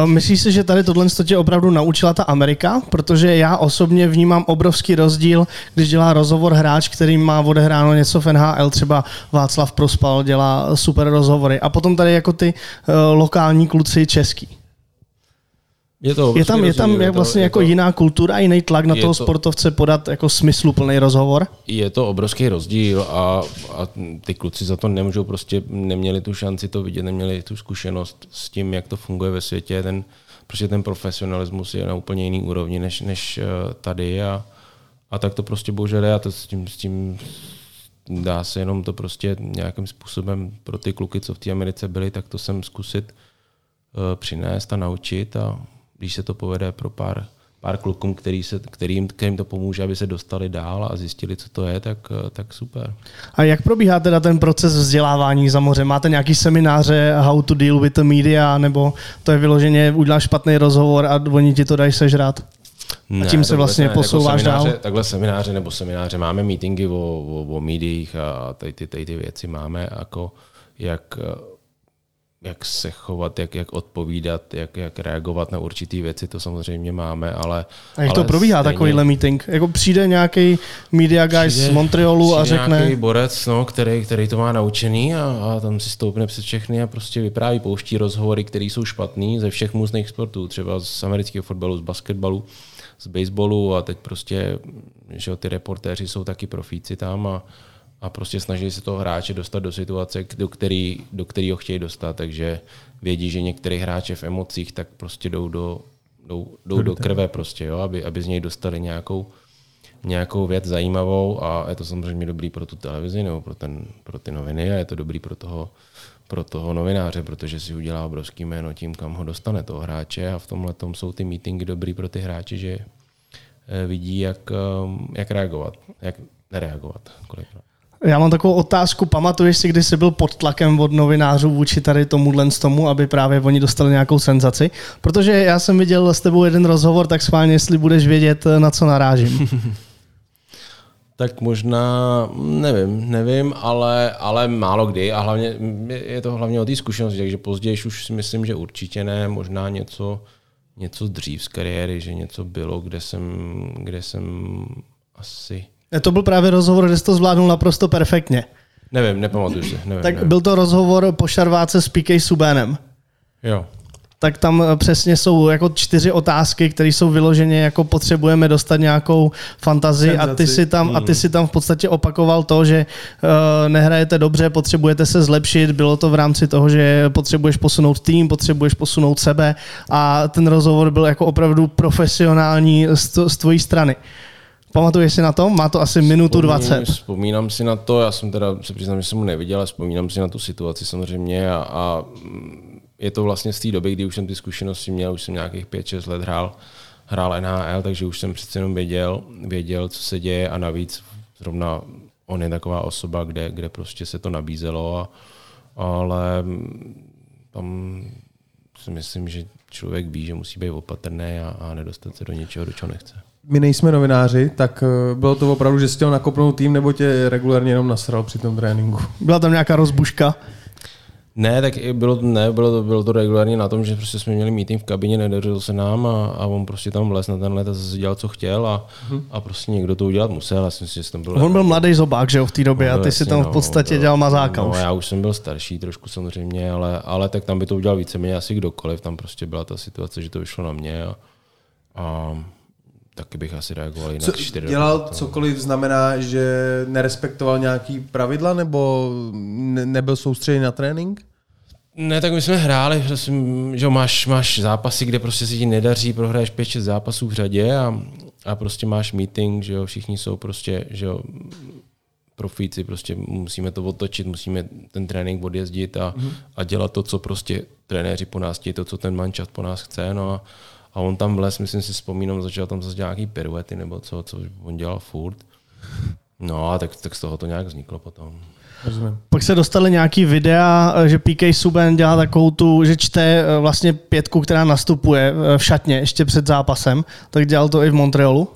Myslíš si, že tady tohle tě opravdu naučila ta Amerika? Protože já osobně vnímám obrovský rozdíl, když dělá rozhovor hráč, který má odehráno něco v NHL, třeba Václav Prospal dělá super rozhovory. A potom tady jako ty uh, lokální kluci český. Je, to je tam, je tam je to, vlastně jako to, jiná kultura, jiný tlak na toho to, sportovce podat jako smysluplný rozhovor? Je to obrovský rozdíl a, a ty kluci za to nemůžou, prostě neměli tu šanci to vidět, neměli tu zkušenost s tím, jak to funguje ve světě. Ten, prostě ten profesionalismus je na úplně jiný úrovni než, než eh, tady a, a tak to prostě bohužel je a to s tím, s tím dá se jenom to prostě nějakým způsobem pro ty kluky, co v té Americe byli, tak to sem zkusit uh, přinést a naučit a když se to povede pro pár, pár klukům, který se, kterým, kterým to pomůže, aby se dostali dál a zjistili, co to je, tak, tak super. A jak probíhá teda ten proces vzdělávání za moře? Máte nějaký semináře how to deal with the media, nebo to je vyloženě, uděláš špatný rozhovor a oni ti to dají sežrat? Ne, a tím se vlastně ne, posouváš jako dál? Takhle semináře nebo semináře. Máme meetingy o, o, o médiích a tady ty, tady ty věci máme, jako jak jak se chovat, jak, jak odpovídat, jak, jak reagovat na určité věci, to samozřejmě máme, ale... A jak ale to probíhá stejně, takovýhle meeting? Jako přijde nějaký media guy z Montrealu a řekne... nějaký borec, no, který, který to má naučený a, a tam si stoupne před všechny a prostě vypráví, pouští rozhovory, které jsou špatný ze všech možných sportů, třeba z amerického fotbalu, z basketbalu, z baseballu a teď prostě, že ty reportéři jsou taky profíci tam a, a prostě snaží se toho hráče dostat do situace, do který, do který ho chtějí dostat, takže vědí, že některý hráče v emocích tak prostě jdou do, jdou, jdou do krve prostě, jo, aby, aby z něj dostali nějakou, nějakou věc zajímavou a je to samozřejmě dobrý pro tu televizi nebo pro, ten, pro ty noviny a je to dobrý pro toho, pro toho novináře, protože si udělá obrovský jméno tím, kam ho dostane toho hráče a v tomhle tom jsou ty meetingy dobrý pro ty hráče, že eh, vidí, jak, eh, jak reagovat, jak nereagovat kolikrát. Já mám takovou otázku. Pamatuješ si, kdy jsi byl pod tlakem od novinářů vůči tady tomuhle tomu, aby právě oni dostali nějakou senzaci? Protože já jsem viděl s tebou jeden rozhovor, tak schválně, jestli budeš vědět, na co narážím. <laughs> tak možná, nevím, nevím, ale, ale málo kdy a hlavně je to hlavně o té zkušenosti, takže později už si myslím, že určitě ne, možná něco, něco dřív z kariéry, že něco bylo, kde jsem, kde jsem asi to byl právě rozhovor, kde jsi to zvládnul naprosto perfektně. Nevím, nepamatuju si. Nevím, tak nevím. byl to rozhovor po šarváce s PK Subénem. Jo. Tak tam eh, přesně jsou jako čtyři otázky, které jsou vyloženě jako potřebujeme dostat nějakou fantazii a ty, si tam, a ty hmm. si tam v podstatě opakoval to, že uh, nehrajete dobře, potřebujete se zlepšit, bylo to v rámci toho, že potřebuješ posunout tým, potřebuješ posunout sebe a ten rozhovor byl jako opravdu profesionální z, z tvojí strany. Pamatuješ si na to? Má to asi minutu Vzpomínám, 20. Vzpomínám si na to, já jsem teda se přiznám, že jsem mu neviděl, ale vzpomínám si na tu situaci samozřejmě a, a je to vlastně z té doby, kdy už jsem ty zkušenosti měl, už jsem nějakých 5-6 let hrál hrál NHL, takže už jsem přece jenom věděl, věděl, co se děje a navíc zrovna on je taková osoba, kde, kde prostě se to nabízelo, a, ale tam si myslím, že člověk ví, že musí být opatrný a, a nedostat se do něčeho, do čeho nechce. My nejsme novináři, tak eh, bylo to opravdu, že jsi chtěl nakopnout tým, nebo tě regulárně jenom nasral při tom tréninku? Byla tam nějaká rozbuška? Ne, tak bylo, ne, bylo, to, bylo to regulárně na tom, že prostě jsme měli meeting v kabině, nedařilo se nám a, a on prostě tam vlez na ten let a zase dělal, co chtěl a, hmm. a prostě někdo to udělat musel. Já si myslím, že tam byl... On byl mladý zobák, že jo, v té době a ty si tam v no, podstatě no, dělal mazáka no, už. já už jsem byl starší trošku samozřejmě, ale, ale tak tam by to udělal víceméně asi kdokoliv. Tam prostě byla ta situace, že to vyšlo na mě a, a taky bych asi reagoval jinak. Co, čtyři dělal roky, cokoliv znamená, že nerespektoval nějaký pravidla nebo ne, nebyl soustředěný na trénink? Ne, tak my jsme hráli, že máš, máš zápasy, kde prostě se ti nedaří, prohraješ 5-6 zápasů v řadě a, a prostě máš meeting, že jo, všichni jsou prostě, že jo, profíci, prostě musíme to otočit, musíme ten trénink odjezdit a, mm. a dělat to, co prostě trenéři po nás chtějí, to, co ten mančat po nás chce, no a, a on tam vles, myslím si vzpomínám, začal tam zase nějaký piruety nebo co, co on dělal furt. No a tak, tak z toho to nějak vzniklo potom. Rozumím. Pak se dostali nějaký videa, že PK Subban dělá takovou tu, že čte eh, vlastně pětku, která nastupuje eh, v šatně ještě před zápasem, tak dělal to i v Montrealu.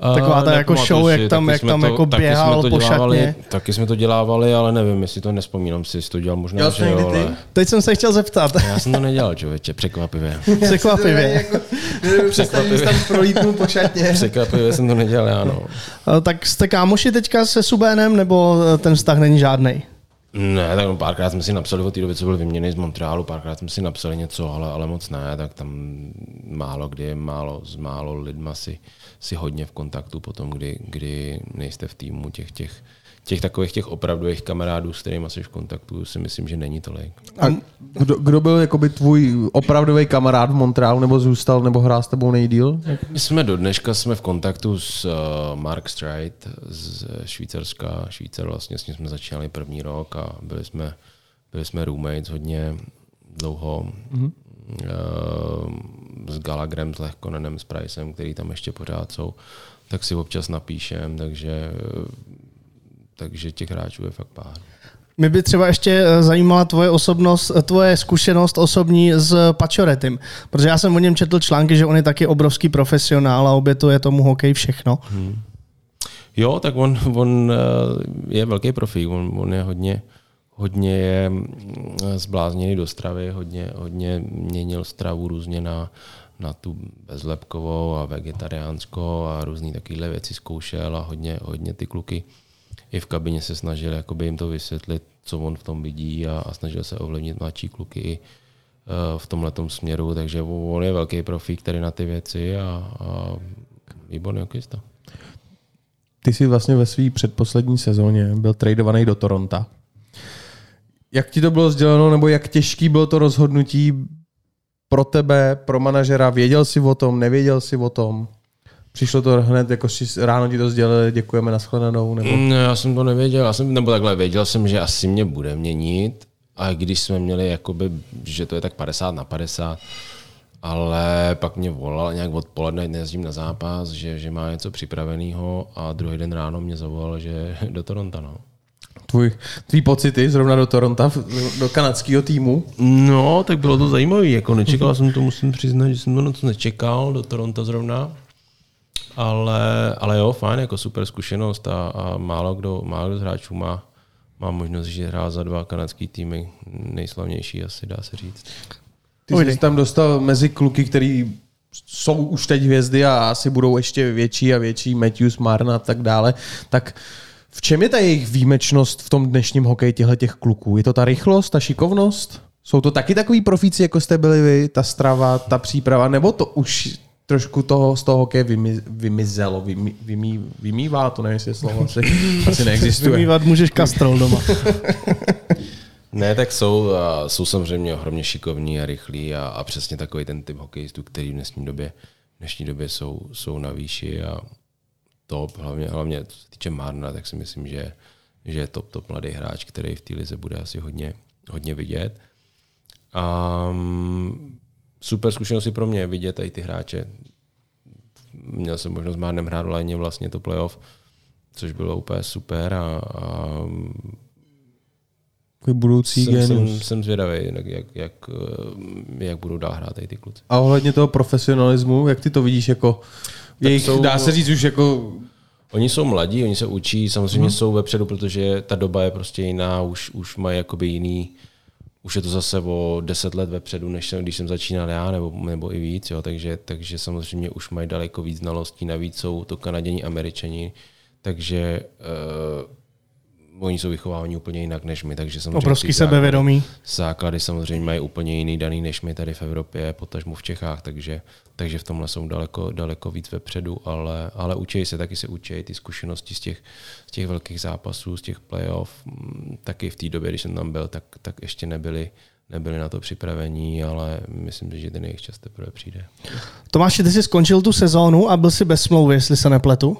Taková ta jako show, si, jak tam, jak tam to, jako běhal po dělávali, šatně. Taky jsme to dělávali, ale nevím, jestli to nespomínám si, jestli to dělal možná, Já že jo, ale... Teď jsem se chtěl zeptat. Já jsem to nedělal, člověče, překvapivě. <laughs> překvapivě. jako, překvapivě. tam prolítnu po šatně. <laughs> překvapivě jsem to nedělal, ano. Tak jste kámoši teďka se Subénem, nebo ten vztah není žádný? Ne, tak párkrát jsme si napsali od té doby, co byl vyměněný z Montrealu, párkrát jsme si napsali něco, ale, ale moc ne, tak tam málo kdy, málo s málo lidma si, si hodně v kontaktu potom, kdy, kdy nejste v týmu těch, těch, těch takových těch opravdových kamarádů, s kterými jsi v kontaktu, si myslím, že není tolik. A kdo, kdo byl jakoby tvůj opravdový kamarád v Montrealu, nebo zůstal, nebo hrál s tebou nejdíl? My jsme do dneška jsme v kontaktu s uh, Mark Streit z Švýcarska. Švýcar vlastně s ním jsme začínali první rok a byli jsme, byli jsme roommates hodně dlouho. Mm-hmm. Uh, s Galagrem, s Lehkonenem, s Pricem, který tam ještě pořád jsou, tak si občas napíšem, takže takže těch hráčů je fakt pár. Mě by třeba ještě eh, zajímala tvoje osobnost, eh, tvoje zkušenost osobní s Pačoretem, protože já jsem o něm četl články, že on je taky obrovský profesionál a obětuje tomu hokej všechno. Hmm. Jo, tak on, on eh, je velký profík, on, on je hodně, hodně je mm, zblázněný do stravy, hodně, hodně měnil stravu různě na, na tu bezlepkovou a vegetariánskou a různé takovéhle věci zkoušel a hodně, hodně ty kluky i v kabině se snažil jakoby jim to vysvětlit, co on v tom vidí a, a snažil se ovlivnit mladší kluky i uh, v tomhle směru, takže on je velký profík tady na ty věci a, a výborný hokejista. Ty jsi vlastně ve své předposlední sezóně byl tradovaný do Toronto. Jak ti to bylo sděleno, nebo jak těžký bylo to rozhodnutí pro tebe, pro manažera? Věděl jsi o tom, nevěděl jsi o tom? Přišlo to hned, jako ráno ti to sdělili, děkujeme, nashledanou? Nebo... Ne, já jsem to nevěděl, já jsem, nebo takhle, věděl jsem, že asi mě bude měnit, a když jsme měli, jakoby, že to je tak 50 na 50, ale pak mě volal nějak odpoledne, nejezdím na zápas, že, že má něco připraveného a druhý den ráno mě zavolal, že <laughs> do Toronto. No. Tvůj, tvý pocity zrovna do Toronto, do kanadského týmu? No, tak bylo to zajímavé. Jako nečekal jsem to, musím přiznat, že jsem to moc nečekal do Toronto zrovna. Ale, ale jo, fajn, jako super zkušenost a, a málo, kdo, málo kdo z hráčů má, má možnost, že hrá za dva kanadský týmy, nejslavnější asi, dá se říct. Ty jsi tam dostal mezi kluky, který jsou už teď hvězdy a asi budou ještě větší a větší, Matthews, Marna a tak dále, tak v čem je ta jejich výjimečnost v tom dnešním hokeji těchto těch kluků? Je to ta rychlost, ta šikovnost? Jsou to taky takový profíci, jako jste byli vy, ta strava, ta příprava, nebo to už trošku toho, z toho hokeje vymi, vymizelo, vymi, vymí, vymývá, to nevím, jestli je slovo asi, <laughs> asi neexistuje. Vymývat můžeš kastrol doma. <laughs> ne, tak jsou, jsou samozřejmě ohromně šikovní a rychlí a, a přesně takový ten typ hokejistů, který v dnešní době, v dnešní době jsou, jsou na výši a top, hlavně, hlavně co se týče Marna, tak si myslím, že, že je top, top mladý hráč, který v té lize bude asi hodně, hodně vidět. Um, super zkušenosti pro mě vidět tady ty hráče. Měl jsem možnost s Márnem hrát v vlastně to playoff, což bylo úplně super a, a Takový budoucí jsem, jsem, genius. jsem zvědavý, jak, jak, jak, jak budou dál hrát tady ty kluci. A ohledně toho profesionalismu, jak ty to vidíš jako jejich, jsou- dá se říct už jako Oni jsou mladí, oni se učí, samozřejmě hmm. jsou vepředu, protože ta doba je prostě jiná, už, už mají jakoby jiný, už je to zase o deset let vepředu, než jsem, když jsem začínal já, nebo, nebo i víc, jo, takže, takže samozřejmě už mají daleko víc znalostí, navíc jsou to Kanaděni, Američani, takže uh, oni jsou vychováváni úplně jinak než my, takže samozřejmě Obrovský sebevědomí. základy samozřejmě mají úplně jiný daný než my tady v Evropě, potažmu v Čechách, takže, takže v tomhle jsou daleko, daleko víc vepředu, ale, ale učí se, taky se učí ty zkušenosti z těch, z těch velkých zápasů, z těch playoff, mm, taky v té době, když jsem tam byl, tak, tak ještě nebyli, nebyli na to připravení, ale myslím si, že ten jejich čas teprve přijde. Tomáši, ty jsi skončil tu sezónu a byl si bez smlouvy, jestli se nepletu.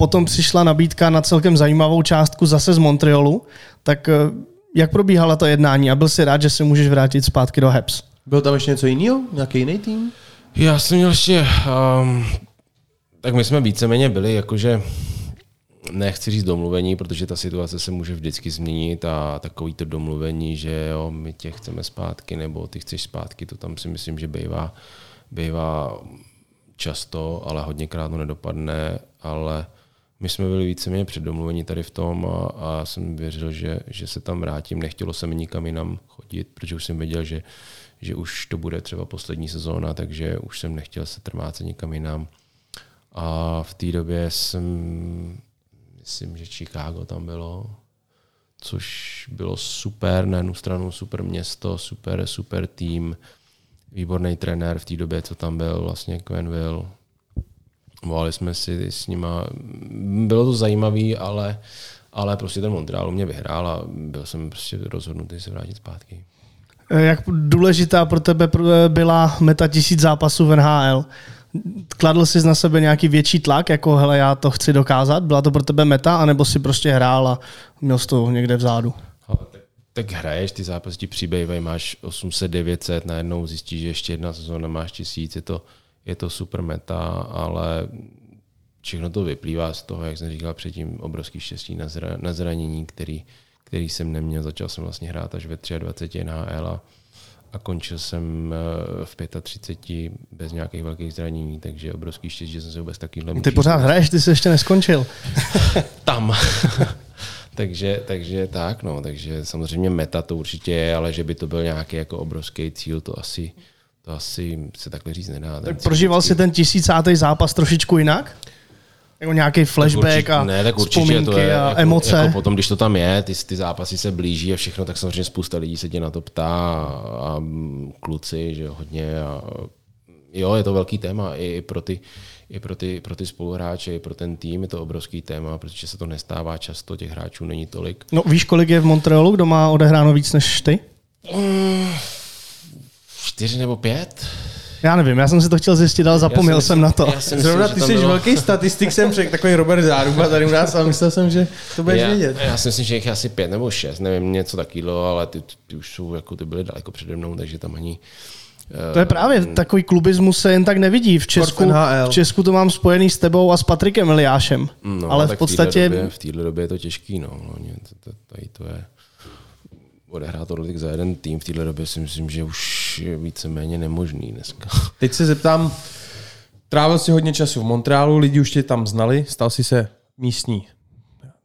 Potom přišla nabídka na celkem zajímavou částku zase z Montrealu. Tak eh, jak probíhala to jednání a byl si rád, že se můžeš vrátit zpátky do Habs? Byl tam ještě něco jiného? Nějaký jiný tým? Já jsem měl ještě, um, tak my jsme víceméně byli jakože, nechci říct domluvení, protože ta situace se může vždycky změnit a takový to domluvení, že jo, my tě chceme zpátky nebo ty chceš zpátky, to tam si myslím, že bývá, bývá často, ale hodněkrát to nedopadne, ale my jsme byli víceméně předdomluveni tady v tom a, a jsem věřil, že, že se tam vrátím. Nechtělo se mi nikam jinam chodit, protože už jsem věděl, že, že už to bude třeba poslední sezóna, takže už jsem nechtěl se trmácet nikam jinam. A v té době jsem, myslím, že Chicago tam bylo, což bylo super, na jednu stranu super město, super, super tým, výborný trenér v té době, co tam byl, vlastně Quenville. Volali jsme si s nima, bylo to zajímavé, ale, ale prostě ten Montreal mě vyhrál a byl jsem prostě rozhodnutý se vrátit zpátky. Eh, Jak důležitá pro tebe pr- byla meta tisíc zápasů v NHL? Kladl jsi na sebe nějaký větší tlak, jako hele, já to chci dokázat? Byla to pro tebe meta, anebo si prostě hrál a měl jsi to někde vzadu? Tak hraješ, ty zápasy ti přibývají, máš 800, 900, najednou zjistíš, že ještě jedna sezóna máš tisíc, je to, je to super meta, ale všechno to vyplývá z toho, jak jsem říkal předtím, obrovský štěstí na, zra, na zranění, který, který jsem neměl. Začal jsem vlastně hrát až ve 23 NHL a, a končil jsem eh, v 35 bez nějakých velkých zranění, takže obrovský štěstí, že jsem se vůbec takovýhle Ty pořád hraješ, ty jsi ještě neskončil. <laughs> tam. <laughs> takže, takže tak, no, takže samozřejmě meta to určitě je, ale že by to byl nějaký jako obrovský cíl, to asi, to asi se takhle říct nedá. Tak prožíval jsi ten tisícátý zápas trošičku jinak? Jako nějaký flashback určitě, a ne, tak určitě vzpomínky to je, a jako, emoce? Jako potom, když to tam je, ty, ty zápasy se blíží a všechno, tak samozřejmě spousta lidí se tě na to ptá a, a mm, kluci, že hodně a jo, je to velký téma i, i pro ty i pro ty, pro ty spoluhráče, i pro ten tým je to obrovský téma, protože se to nestává často, těch hráčů není tolik. No víš, kolik je v Montrealu, kdo má odehráno víc než ty? Čtyři nebo pět? Já nevím, já jsem si to chtěl zjistit, ale zapomněl Já jsem myslím- na to. Já myslím, Zrovna že ty jsi bylo- velký statistik, jsem řekl, takový Robert Záruba tady u nás a myslel jsem, že to budeš já, vědět. já si myslím, že jich asi pět nebo šest, nevím, něco takového, ale ty, ty, už jsou, jako ty byly daleko přede mnou, takže tam ani... To je právě, takový klubismus se jen tak nevidí. V Česku, v Česku to mám spojený s tebou a s Patrikem Eliášem. No, ale v tak podstatě... V téhle době, v téhle době je to těžký, no. tady to je odehrát tolik za jeden tým v téhle době si myslím, že už je víceméně nemožný dneska. <laughs> Teď se zeptám, trávil jsi hodně času v Montrealu, lidi už tě tam znali, stal jsi se místní,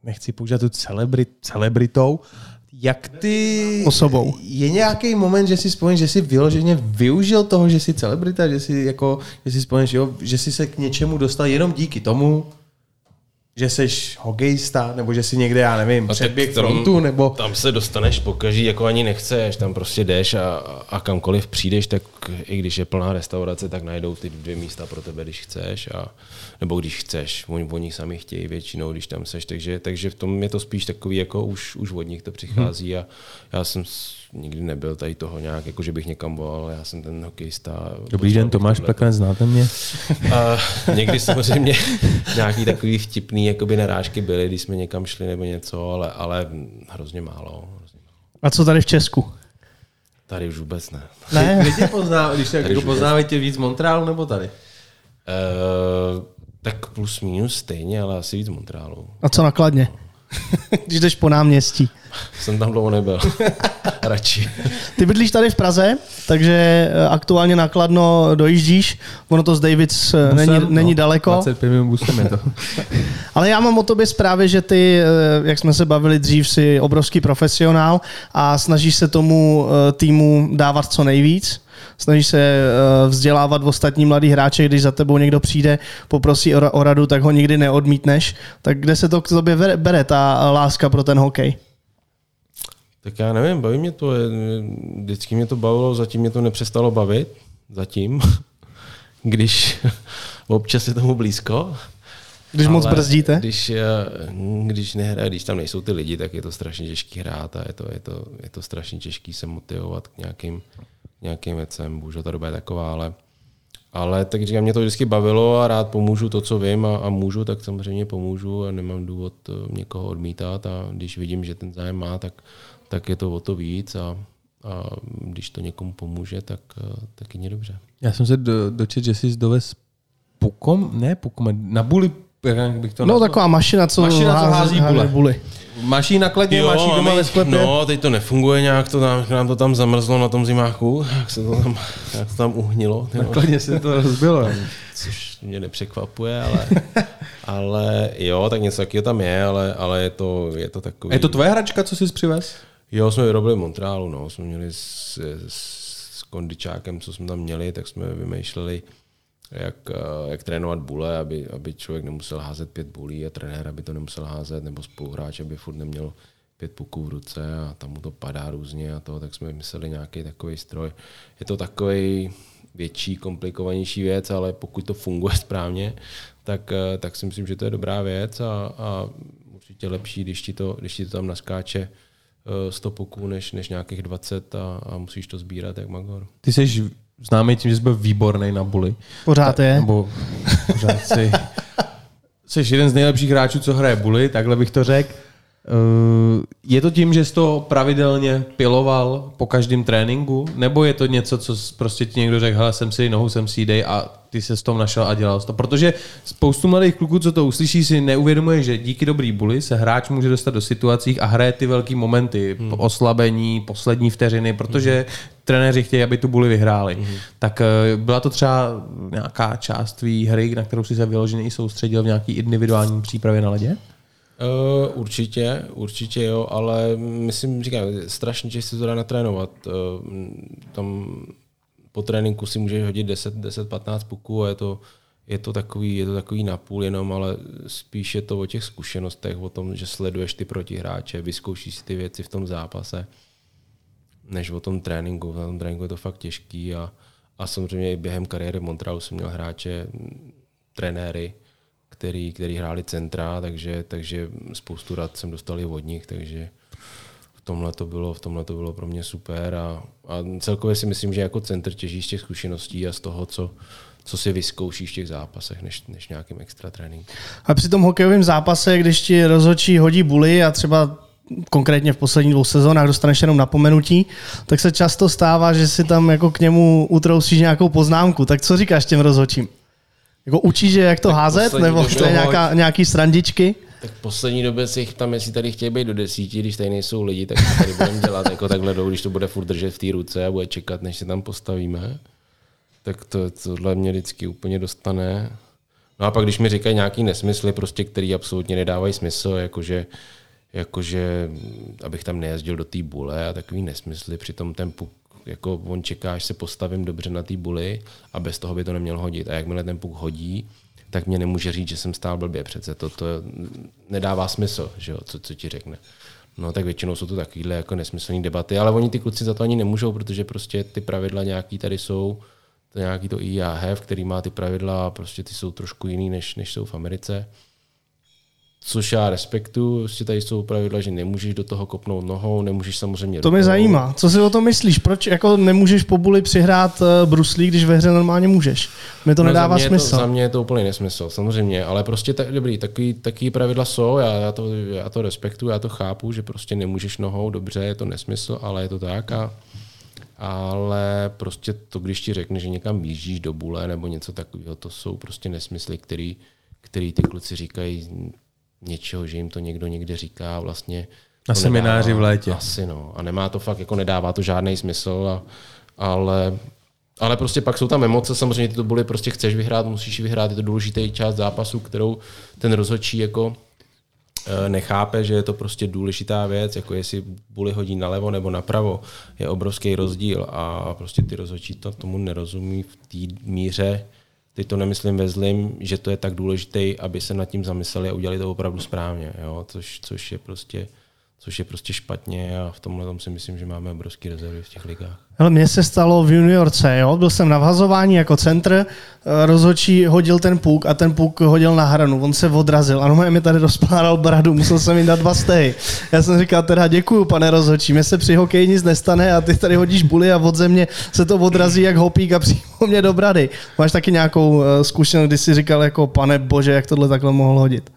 nechci použít tu celebrit, celebritou. Jak ty... Osobou. Je nějaký moment, že si vzpomíš, že jsi vyloženě využil toho, že jsi celebrita, že si jako, že si vzpomíš, jo, že jsi se k něčemu dostal jenom díky tomu, že jsi hokejista, nebo že jsi někde, já nevím, předběh tam- frontu, nebo... Tam se dostaneš po každý, jako ani nechceš, tam prostě jdeš a, a kamkoliv přijdeš, tak i když je plná restaurace, tak najdou ty dvě místa pro tebe, když chceš, a, nebo když chceš, oni, oni sami chtějí většinou, když tam seš, takže, takže v tom je to spíš takový, jako už, už od nich to přichází a já jsem nikdy nebyl tady toho nějak, jako že bych někam volal, já jsem ten hokejista. Dobrý den, Tomáš Plekan, znáte mě? A někdy samozřejmě nějaký takový vtipný jakoby narážky byly, když jsme někam šli nebo něco, ale, ale hrozně málo. Hrozně málo. A co tady v Česku? Tady už vůbec ne. Ne? <laughs> Kde tě pozná, když se jako poznávají tě víc Montrealu nebo tady? Uh, tak plus minus stejně, ale asi víc Montrealu. A co nakladně? <laughs> Když jdeš po náměstí. Jsem tam dlouho nebyl. <laughs> Radši. Ty bydlíš tady v Praze, takže eh, aktuálně nakladno dojíždíš. Ono to z Davids eh, není, Busem, není no, daleko. 25 minut busem je to. <laughs> Ale já mám o tobě zprávy, že ty, eh, jak jsme se bavili dřív, si obrovský profesionál a snažíš se tomu týmu dávat co nejvíc. Snažíš se eh, vzdělávat v ostatní mladý hráče, když za tebou někdo přijde, poprosí o ra- o radu, tak ho nikdy neodmítneš. Tak kde se to k tobě bere- ta láska pro ten hokej? Tak já nevím, baví mě to. Vždycky mě to bavilo, zatím mě to nepřestalo bavit. Zatím. <laughs> Když <laughs> občas je tomu blízko. Když moc brzdíte? Když, eh, když nehraje, když tam nejsou ty lidi, tak je to strašně těžký hrát a je to, je to, je to strašně těžký se motivovat k nějakým, nějakým věcem. Bohužel ta doba je taková, ale, ale tak říkám, mě to vždycky bavilo a rád pomůžu to, co vím a, a můžu, tak samozřejmě pomůžu a nemám důvod eh, někoho odmítat a když vidím, že ten zájem má, tak, tak je to o to víc a, a když to někomu pomůže, tak, eh, tak je dobře. Já jsem se do, dočet, že jsi dovez pukom, ne pukom, na buli, jak bych to No nazval? taková mašina, co, Mašina, co hází bule. Buly. Maší nakladně, Jo, maší a doma ve sklepě. No, teď to nefunguje nějak, to nám, nám to tam zamrzlo na tom zimáku, jak se to tam, jak to tam uhnilo. Nakladně se to rozbilo. <laughs> což mě nepřekvapuje, ale, ale jo, tak něco takového tam je, ale, ale je, to, je to takový... Je to tvoje hračka, co jsi přivez? Jo, jsme vyrobili v Montrealu, no. Jsme měli s, s kondičákem, co jsme tam měli, tak jsme vymýšleli, jak, eh, jak trénovat bule, aby, aby člověk nemusel házet pět bulí a trenér, aby to nemusel házet, nebo spoluhráč, aby furt neměl pět puků v ruce a tam mu to padá různě a to, tak jsme vymysleli nějaký takový stroj. Je to takový větší, komplikovanější věc, ale pokud to funguje <laughs> správně, tak, eh, tak si myslím, že to je dobrá věc a, a určitě lepší, když ti to, když ti to tam naskáče eh, 100 puků než, než nějakých 20 a, a musíš to sbírat jak magor. Ty jsi známý tím, že jsi byl výborný na buli. Pořád je. Nebo <laughs> pořád jsi, jsi jeden z nejlepších hráčů, co hraje buli, takhle bych to řekl. Eh, Je to tím, že jsi to pravidelně piloval po každém tréninku? Nebo je to něco, co prostě ti někdo řekl, hele, jsem si nohu, jsem si dej a ty se s tom našel a dělal to? Protože spoustu mladých kluků, co to uslyší, si neuvědomuje, že díky dobrý buli se hráč může dostat do situací a hraje ty velký momenty, hmm. oslabení, poslední vteřiny, protože hmm. trenéři chtějí, aby tu buli vyhráli. Hmm. Tak eh, byla to třeba nějaká část tvý hry, na kterou si se vyloženě i soustředil v nějaký individuální přípravě na ledě? Uh, určitě, určitě jo, ale myslím, říkám, strašně těžké se to dá natrénovat. Uh, tam po tréninku si můžeš hodit 10-15 puků a je to, je to takový, je to takový napůl jenom, ale spíš je to o těch zkušenostech, o tom, že sleduješ ty protihráče, vyzkoušíš ty věci v tom zápase, než o tom tréninku. Na tom tréninku je to fakt těžký a, a samozřejmě i během kariéry v Montrealu jsem měl hráče, trenéry, který, který hráli centra, takže, takže spoustu rad jsem dostal i od nich, takže tomhle to bylo, v tomhle to bylo pro mě super a, a celkově si myslím, že jako centr těžíš z těch zkušeností a z toho, co, co si vyzkoušíš v těch zápasech, než, než nějakým extra tréninku. A při tom hokejovém zápase, když ti rozhodčí hodí buly a třeba konkrétně v posledních dvou sezónách dostaneš jenom napomenutí, tak se často stává, že si tam jako k němu utrousíš nějakou poznámku. Tak co říkáš těm rozhodčím? Jako učíš je, jak to Tak házet? Nebo to je nějaká, nějaký srandičky? Tak v poslední době si jich tam, jestli tady chtějí být do desíti, když tady nejsou lidi, tak tady budeme dělat jako takhle jdou, když to bude furt držet v té ruce a bude čekat, než se tam postavíme. Tak to, tohle mě vždycky úplně dostane. No a pak, když mi říkají nějaký nesmysly, prostě, který absolutně nedávají smysl, jakože, jakože abych tam nejezdil do té bule a takový nesmysly, přitom ten puk, jako on čeká, až se postavím dobře na té buli a bez toho by to neměl hodit. A jakmile ten puk hodí, tak mě nemůže říct, že jsem stál blbě. Přece to, to nedává smysl, že jo, co, co ti řekne. No tak většinou jsou to takovéhle jako nesmyslné debaty, ale oni ty kluci za to ani nemůžou, protože prostě ty pravidla nějaký tady jsou, to nějaký to IAHF, který má ty pravidla a prostě ty jsou trošku jiný, než, než jsou v Americe. Což já respektuju, prostě tady jsou pravidla, že nemůžeš do toho kopnout nohou, nemůžeš samozřejmě To mě rukou. zajímá. Co si o tom myslíš? Proč jako nemůžeš po buli přihrát uh, bruslí, když ve hře normálně můžeš? Mi to No, nedává za mě smysl. To, za mě je to úplný nesmysl, samozřejmě, ale prostě tak, dobrý, takový, takový pravidla jsou, já, já, to, já to respektuju, já to chápu, že prostě nemůžeš nohou, dobře, je to nesmysl, ale je to tak a, ale prostě to, když ti řekne, že někam výjíždíš do bule nebo něco takového, to jsou prostě nesmysly, který, který ty kluci říkají něčeho, že jim to někdo někde říká vlastně. Na semináři v létě. Asi no. A nemá to fakt, jako nedává to žádný smysl, a, ale ale prostě pak jsou tam emoce, samozřejmě ty to buly prostě chceš vyhrát, musíš vyhrát, je to důležitý část zápasu, kterou ten rozhodčí jako eh, nechápe, že je to prostě důležitá věc, jako jestli buly hodí nalevo nebo napravo, je obrovský rozdíl a prostě ty rozhodčí to tomu nerozumí v té míře, teď to nemyslím ve zlým, že to je tak důležité, aby se nad tím zamysleli a udělali to opravdu správně, jo? Což, což je prostě což je prostě špatně a v tomhle tom si myslím, že máme obrovský rezervy v těch ligách. Hele, mně se stalo v juniorce, jo? byl jsem na vhazování jako centr, eh, rozhodčí hodil ten puk a ten puk hodil na hranu, on se odrazil a no mi tady rozpáral bradu, musel jsem jim dát dva stehy. Já jsem říkal teda děkuju, pane rozhodčí, mě se při hokeji nic nestane a ty tady hodíš buly a od země se to odrazí jak hopík a přímo mě do brady. Máš taky nějakou eh, zkušenost, kdy jsi říkal jako pane bože, jak tohle takhle mohl hodit?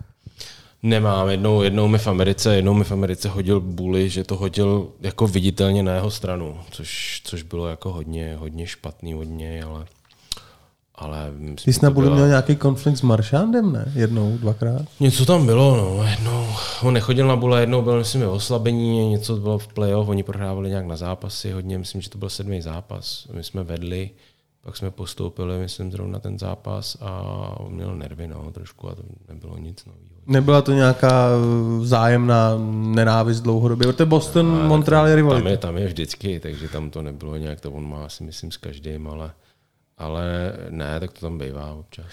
Nemám. Jednou, jednou mi v Americe, jednou mi v Americe hodil Bully, že to hodil jako viditelně na jeho stranu, což, což bylo jako hodně, hodně špatný hodně, ale ale Ty jsi na byla... měl nějaký konflikt s Maršandem, ne? Jednou, dvakrát? Něco tam bylo, no. Jednou, on nechodil na bule, jednou byl, myslím, ve oslabení, něco bylo v playoff, oni prohrávali nějak na zápasy hodně, myslím, že to byl sedmý zápas. My jsme vedli, pak jsme postoupili, myslím, zrovna ten zápas a on měl nervy, no, trošku a to nebylo nic nového. Nebyla to nějaká zájemná nenávist dlouhodobě, protože Boston, Montreal je rivalita. Tam je, tam je vždycky, takže tam to nebylo nějak, to on má si myslím s každým, ale ale ne, tak to tam bývá občas.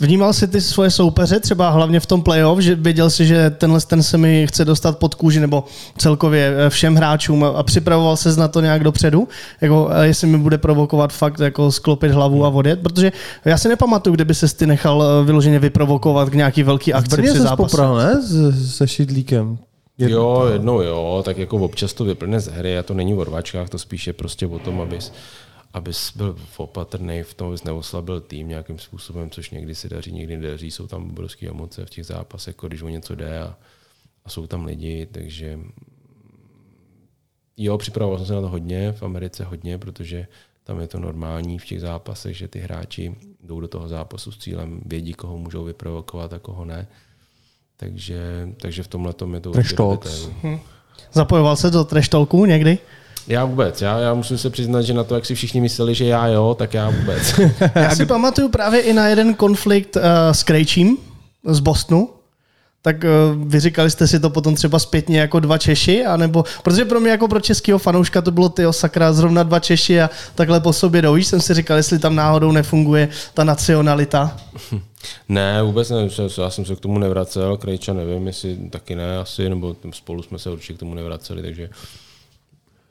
Vnímal jsi ty svoje soupeře třeba hlavně v tom playoff, že věděl si, že tenhle ten se mi chce dostat pod kůži nebo celkově eh, všem hráčům a připravoval se na to nějak dopředu, jako eh, jestli mi bude provokovat fakt jako sklopit hlavu a odjet, protože já si nepamatuju, kdyby se ty nechal eh, vyloženě vyprovokovat k nějaký velký akci při zápasu. popral, ne? S, se šidlíkem. Jednou. Jo, jednou jo, tak jako občas to vyplne z hry a to není o rvačkách, to spíše prostě o tom, abys abys byl opatrný v tom, abys neoslabil tým nějakým způsobem, což někdy se daří, někdy nedaří. Jsou tam obrovské emoce v těch zápasech, jako když o něco jde a, a jsou tam lidi, takže jo, připravoval jsem se na to hodně, v Americe hodně, protože tam je to normální v těch zápasech, že ty hráči jdou do toho zápasu s cílem, vědí, koho můžou vyprovokovat a koho ne. Takže, takže v tomhle tom je to Trash hm. Zapojoval se do trash někdy? Já vůbec. Já, já musím se přiznat, že na to, jak si všichni mysleli, že já jo, tak já vůbec. <laughs> já si pamatuju právě i na jeden konflikt uh, s Krejčím z Bostonu, tak uh, vyříkali jste si to potom třeba zpětně jako dva Češi, anebo, protože pro mě jako pro českého fanouška to bylo ty sakra zrovna dva Češi a takhle po sobě jdou. jsem si říkal, jestli tam náhodou nefunguje ta nacionalita. <laughs> Ne, vůbec ne, já jsem se k tomu nevracel, Krejča nevím, jestli taky ne asi, nebo spolu jsme se určitě k tomu nevraceli, takže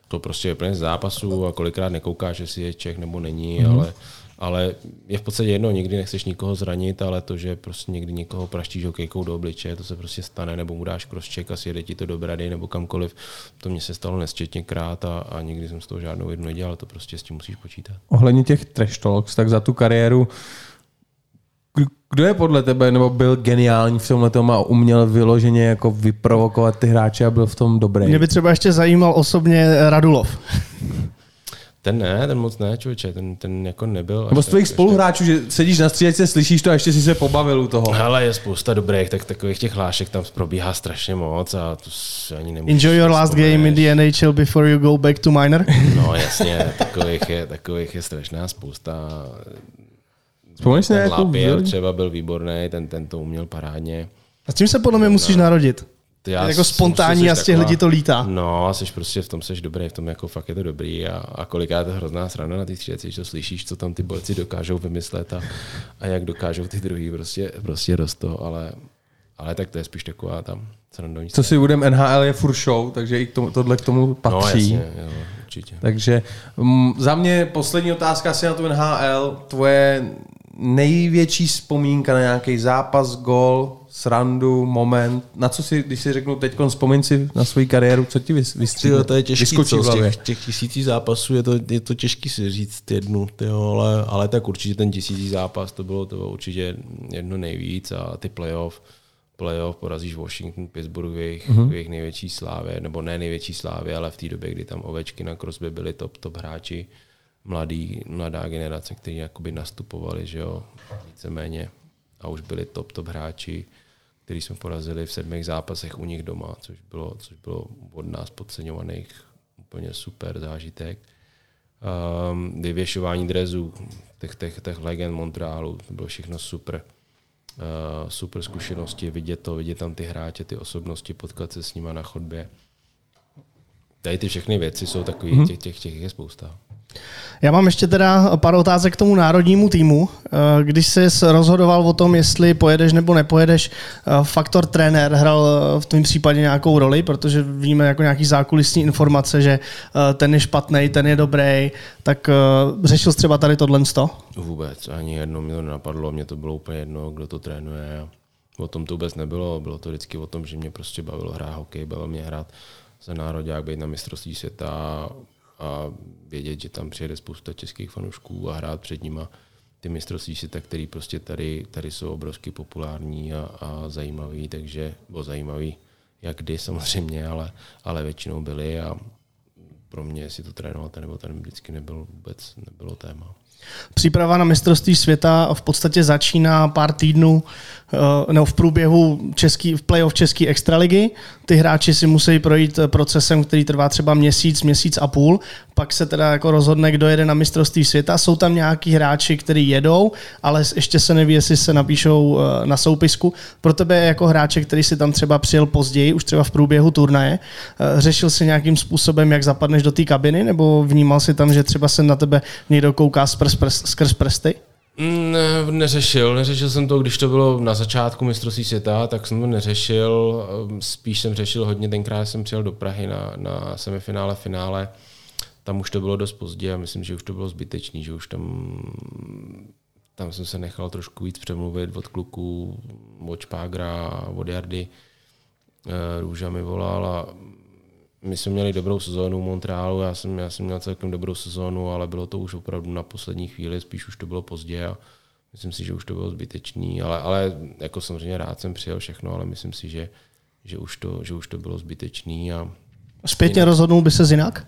to prostě je plně z zápasu a kolikrát nekoukáš, jestli je Čech nebo není, mm. ale, ale je v podstatě jedno, nikdy nechceš nikoho zranit, ale to, že prostě někdy někoho praštíš hokejkou do obličeje, to se prostě stane, nebo mu dáš crosscheck a sjede ti to do brady nebo kamkoliv. To mě se stalo nesčetněkrát a, a nikdy jsem z toho žádnou jednu nedělal, to prostě s tím musíš počítat. Ohledně těch trash talks, tak za tu kariéru kdo je podle tebe, nebo byl geniální v tomhle tom a uměl vyloženě jako vyprovokovat ty hráče a byl v tom dobrý? Mě by třeba ještě zajímal osobně Radulov. Ten ne, ten moc ne, člověče, ten, ten jako nebyl. Nebo z tvých spoluhráčů, že sedíš na střídačce, slyšíš to a ještě si se pobavil u toho. Hele, je spousta dobrých, tak takových těch hlášek tam probíhá strašně moc a to ani nemůžu. Enjoy your last game in the NHL before you go back to minor? No jasně, takových je, takových je strašná spousta. Vzpomeneš si nějakou Lapierre třeba byl výborný, ten, ten to uměl parádně. A s tím se podle mě musíš no. narodit. Ty já jako spontánní a z těch lidí to lítá. No, a jsi prostě v tom seš dobrý, v tom jako fakt je to dobrý a, a koliká je to hrozná sranda na ty stříleci, že to slyšíš, co tam ty borci dokážou vymyslet a, a jak dokážou ty druhý prostě, prostě rostou, ale, ale tak to je spíš taková tam srandovní. Co si budeme, NHL je furt show, takže i k tomu, tohle k tomu patří. No, jasně, jo, určitě. Takže m, za mě poslední otázka asi na tu NHL, tvoje největší vzpomínka na nějaký zápas, gol, srandu, moment, na co si, když si řeknu teď, vzpomín si na svou kariéru, co ti vystřídá? To je těžký, co, z těch, těch tisící zápasů je to, je to těžký si říct jednu, tyjo, ale, ale tak určitě ten tisící zápas, to bylo to bylo určitě jedno nejvíc a ty playoff, playoff, porazíš Washington, Pittsburgh v jejich, mm-hmm. v jejich největší slávě, nebo ne největší slávě, ale v té době, kdy tam ovečky na Crosby byli top, top hráči, mladý, mladá generace, kteří jakoby nastupovali, že jo, víceméně a už byli top, top hráči, který jsme porazili v sedmých zápasech u nich doma, což bylo, což bylo od nás podceňovaných úplně super zážitek. Um, vyvěšování drezů, těch, těch, těch legend Montrealu, to bylo všechno super. Uh, super zkušenosti, vidět to, vidět tam ty hráče, ty osobnosti, potkat se s nima na chodbě. Tady ty všechny věci jsou takový, mm-hmm. těch, těch, těch je spousta. Já mám ještě teda pár otázek k tomu národnímu týmu. Eh, když jsi rozhodoval o tom, jestli pojedeš nebo nepojedeš, eh, faktor trenér hrál eh, v tom případě nějakou roli, protože víme jako nějaký zákulisní informace, že ten je špatný, ten je dobrý, tak řešil jsi třeba tady tohle? Vůbec, ani jedno mi to nenapadlo, mě to bylo úplně jedno, kdo to trénuje. O tom to vůbec nebylo, bylo to vždycky o tom, že mě prostě bavilo hrát hokej, bavilo mě hrát za národák, být na mistrovství světa, a vědět, že tam přijede spousta českých fanoušků a hrát před nima ty mistrovství světa, který prostě tady, tady jsou obrovsky populární a, a zajímavý, takže, bylo zajímavý, jak kdy samozřejmě, ale, ale většinou byli a pro mě, jestli to trénovat nebo ten vždycky nebyl vůbec nebylo téma. Příprava na mistrovství světa v podstatě začíná pár týdnů nebo v průběhu český, v playoff České extraligy. Ty hráči si musí projít eh, procesem, který trvá třeba měsíc, měsíc a půl. Pak se teda jako rozhodne, kdo jede na mistrovství světa. Jsou tam nějaký hráči, kteří jedou, ale ještě se neví, jestli se napíšou eh, na soupisku. Pro tebe jako hráče, který si tam třeba přijel později, už třeba v průběhu turnaje, řešil si nějakým způsobem, jak zapadneš do té kabiny, nebo vnímal si tam, že třeba se na tebe někdo kouká skrz, skrz prsty? Ne, neřešil, neřešil jsem to, když to bylo na začátku mistrovství světa, tak jsem to neřešil, ehm, spíš jsem řešil hodně, tenkrát jsem přijel do Prahy na, na semifinále, finále, tam už to bylo dost pozdě a myslím, že už to bylo zbytečný, že už tam, tam jsem se nechal trošku víc přemluvit od kluků, od Špágra, od Jardy, eh, Růža mi volal a my jsme měli dobrou sezónu v Montrealu, já jsem, já jsem měl celkem dobrou sezónu, ale bylo to už opravdu na poslední chvíli, spíš už to bylo pozdě a myslím si, že už to bylo zbytečný, ale, ale jako samozřejmě rád jsem přijel všechno, ale myslím si, že, že, už, to, že už to bylo zbytečný. A zpětně jinak. rozhodnul by se jinak?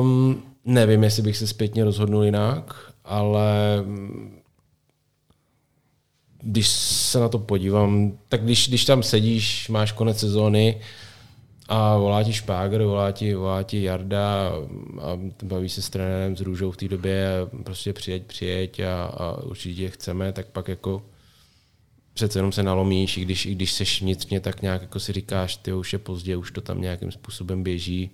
Um, nevím, jestli bych se zpětně rozhodnul jinak, ale když se na to podívám, tak když, když tam sedíš, máš konec sezóny, a volá ti Špáger, volá ti, volá ti Jarda a baví se s trenérem, s Růžou v té době, prostě přijeď, přijeď a, a určitě chceme, tak pak jako přece jenom se nalomíš, i když, i když seš vnitřně, tak nějak jako si říkáš, ty už je pozdě, už to tam nějakým způsobem běží.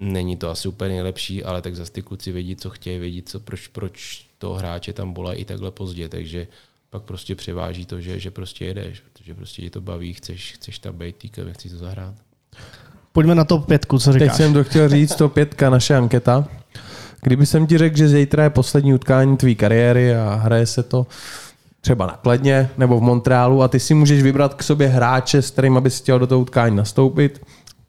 Není to asi úplně nejlepší, ale tak zase ty kluci vědí, co chtějí, vědí, co, proč, proč toho hráče tam volají i takhle pozdě, takže pak prostě převáží to, že, že prostě jedeš, protože prostě tě to baví, chceš, chceš tam být, týka, chceš to zahrát. Pojďme na to pětku, co říkáš? Teď jsem to chtěl říct, to pětka, naše anketa. Kdyby jsem ti řekl, že zítra je poslední utkání tvý kariéry a hraje se to třeba na Kledně nebo v Montrealu a ty si můžeš vybrat k sobě hráče, s kterým bys chtěl do toho utkání nastoupit,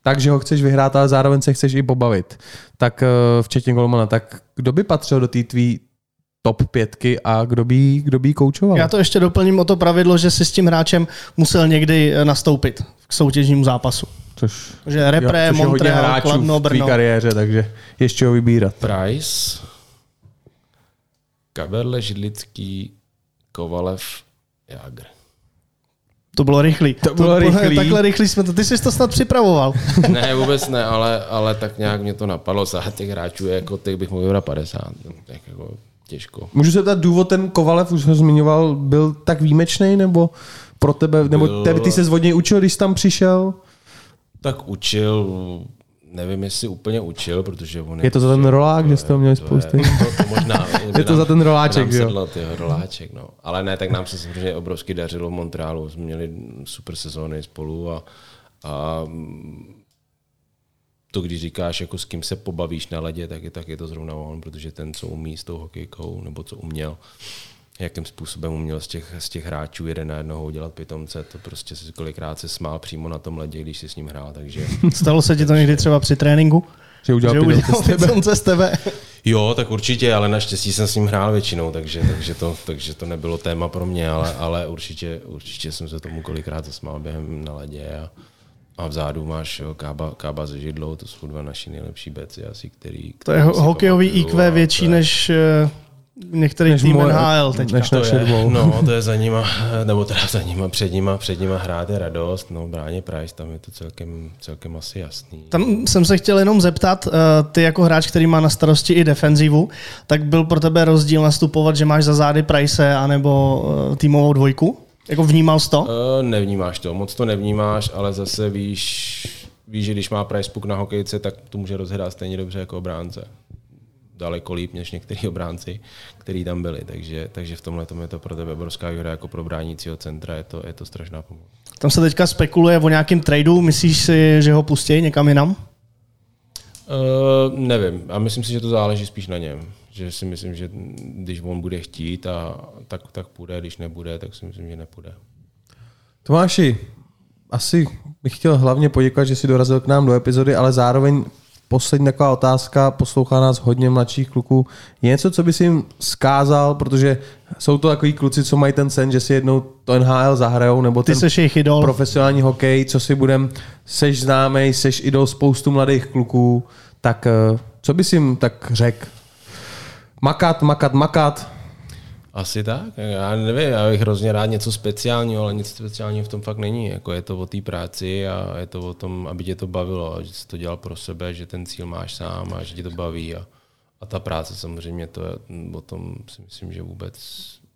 takže ho chceš vyhrát, ale zároveň se chceš i pobavit. Tak eh, včetně Golmana, tak kdo by patřil do té tvý top pětky a kdo by, kdo by koučoval? Já to ještě doplním o to pravidlo, že si s tím hráčem musel někdy eh, nastoupit k soutěžnímu zápasu. Což, že Repre, jo, což Montreal, Kladno, Brno. v kariéře, takže ještě ho vybírat. Price, Kaberle, Židlický, Kovalev, Jagr. To bylo rychlý. To bylo to, <laughs> rychlý. Takhle rychlý jsme to. Ty jsi to snad připravoval. <laughs> ne, vůbec ne, ale, ale tak nějak mě to napadlo. Za těch hráčů, jako těch bych mohl vybrat 50. Tak jako těžko. Můžu se ptát, důvod ten Kovalev, už ho zmiňoval, byl tak výjimečný, nebo pro tebe, nebo byl... tebe, ty se z učil, když jsi tam přišel? Tak učil, nevím, jestli úplně učil, protože on je... Je to za ten rolák, že jste ho měli spousty? To, to možná, je to nám, za ten roláček, jo? Sedlo, tyho, roláček, no. Ale ne, tak nám se samozřejmě obrovsky dařilo v Montrealu. Jsme měli super sezóny spolu a, a to, když říkáš, jako s kým se pobavíš na ledě, tak je, tak je to zrovna on, protože ten, co umí s tou hokejkou, nebo co uměl, jakým způsobem uměl z těch, z těch hráčů jeden na jednoho udělat pitomce, to prostě si kolikrát se smál přímo na tom ledě, když si s ním hrál. Takže... Stalo se ti to někdy třeba při tréninku? Že udělal, že udělal z tebe. pidonce z tebe. Jo, tak určitě, ale naštěstí jsem s ním hrál většinou, takže, takže, to, takže to nebylo téma pro mě, ale, ale určitě, určitě jsem se tomu kolikrát zasmál během na ledě a, a vzadu máš jo, kába, kába se židlou, to jsou dva naši nejlepší beci asi, který... To je který ho- si hokejový IQ větší to je- než eh, některý Než tým moje- NHL teďka. než to je, no, <laughs> to je za nima, nebo teda za nima, před nima, před nima hrát je radost, no, Bráně Price, tam je to celkem, celkem asi jasný. Tam jsem se chtěl jenom zeptat, eh, ty jako hráč, který má na starosti i defenzivu, tak byl pro tebe rozdíl nastupovat, že máš za zády Price anebo eh, týmovou dvojku? Jako vnímal jsi to? Uh, nevnímáš to, moc to nevnímáš, ale zase víš, víš, že když má price puk na hokejce, tak to může rozhrát stejně dobře jako obránce. Daleko líp než některý obránci, který tam byli. Takže, takže v tomhle tom je to pro tebe obrovská výhoda jako pro bránícího centra, je to, je to strašná pomoc. Tam se teďka spekuluje o nějakém tradu, myslíš si, že ho pustí někam jinam? Uh, nevím, a myslím si, že to záleží spíš na něm. Že si myslím, že když on bude chtít, a, tak, tak půjde, když nebude, tak si myslím, že nepůjde. Tomáši, asi bych chtěl hlavně poděkovat, že jsi dorazil k nám do epizody, ale zároveň poslední taková otázka, poslouchá nás hodně mladších kluků. Je něco, co bys jim skázal, protože jsou to takový kluci, co mají ten sen, že si jednou to NHL zahrajou, nebo Ty ten seš jejich idol. profesionální hokej, co si budem, seš známej, seš idol spoustu mladých kluků, tak eh, co bys jim tak řekl? Makat, makat, makat. Asi tak, já nevím, já bych hrozně rád něco speciálního, ale nic speciálního v tom fakt není. Jako je to o té práci a je to o tom, aby tě to bavilo, že jsi to dělal pro sebe, že ten cíl máš sám a že tě to baví. A, a ta práce samozřejmě, to je, o tom si myslím, že vůbec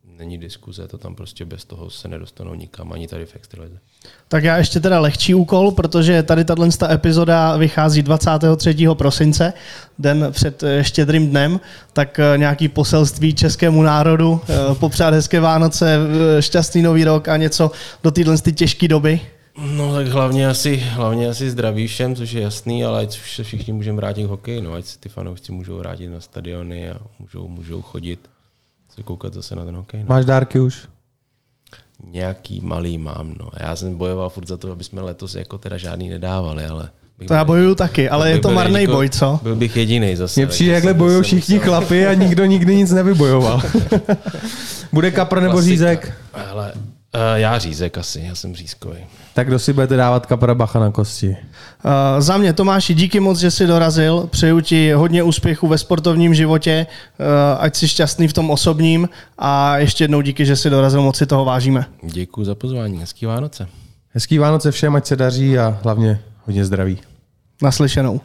není diskuze, to tam prostě bez toho se nedostanou nikam, ani tady v extralize. Tak já ještě teda lehčí úkol, protože tady tato epizoda vychází 23. prosince, den před eh, štědrým dnem, tak eh, nějaký poselství českému národu, eh, popřát hezké Vánoce, šťastný nový rok a něco do téhle těžké doby. No tak hlavně asi, hlavně asi zdraví všem, což je jasný, ale ať se všichni můžeme vrátit k hokeji, no, ať se ty fanoušci můžou vrátit na stadiony a můžou, můžou chodit se koukat zase na ten hokej. No. Máš dárky už? Nějaký malý mám, no. Já jsem bojoval furt za to, aby jsme letos jako teda žádný nedávali, ale... To já bojuju taky, ale je to marný jako- boj, co? Byl bych jediný zase. Mně přijde, jakhle bojují všichni musel- chlapy a nikdo nikdy nic nevybojoval. <laughs> Bude kapr nebo řízek? Ale uh, já řízek asi, já jsem řízkový. Tak kdo si budete dávat kapra bacha na kosti? Uh, za mě, Tomáši, díky moc, že jsi dorazil. Přeju ti hodně úspěchu ve sportovním životě, uh, ať jsi šťastný v tom osobním a ještě jednou díky, že jsi dorazil, moc si toho vážíme. Děkuji za pozvání, hezký Vánoce. Hezký Vánoce všem, ať se daří a hlavně hodně zdraví. Naslyšenou.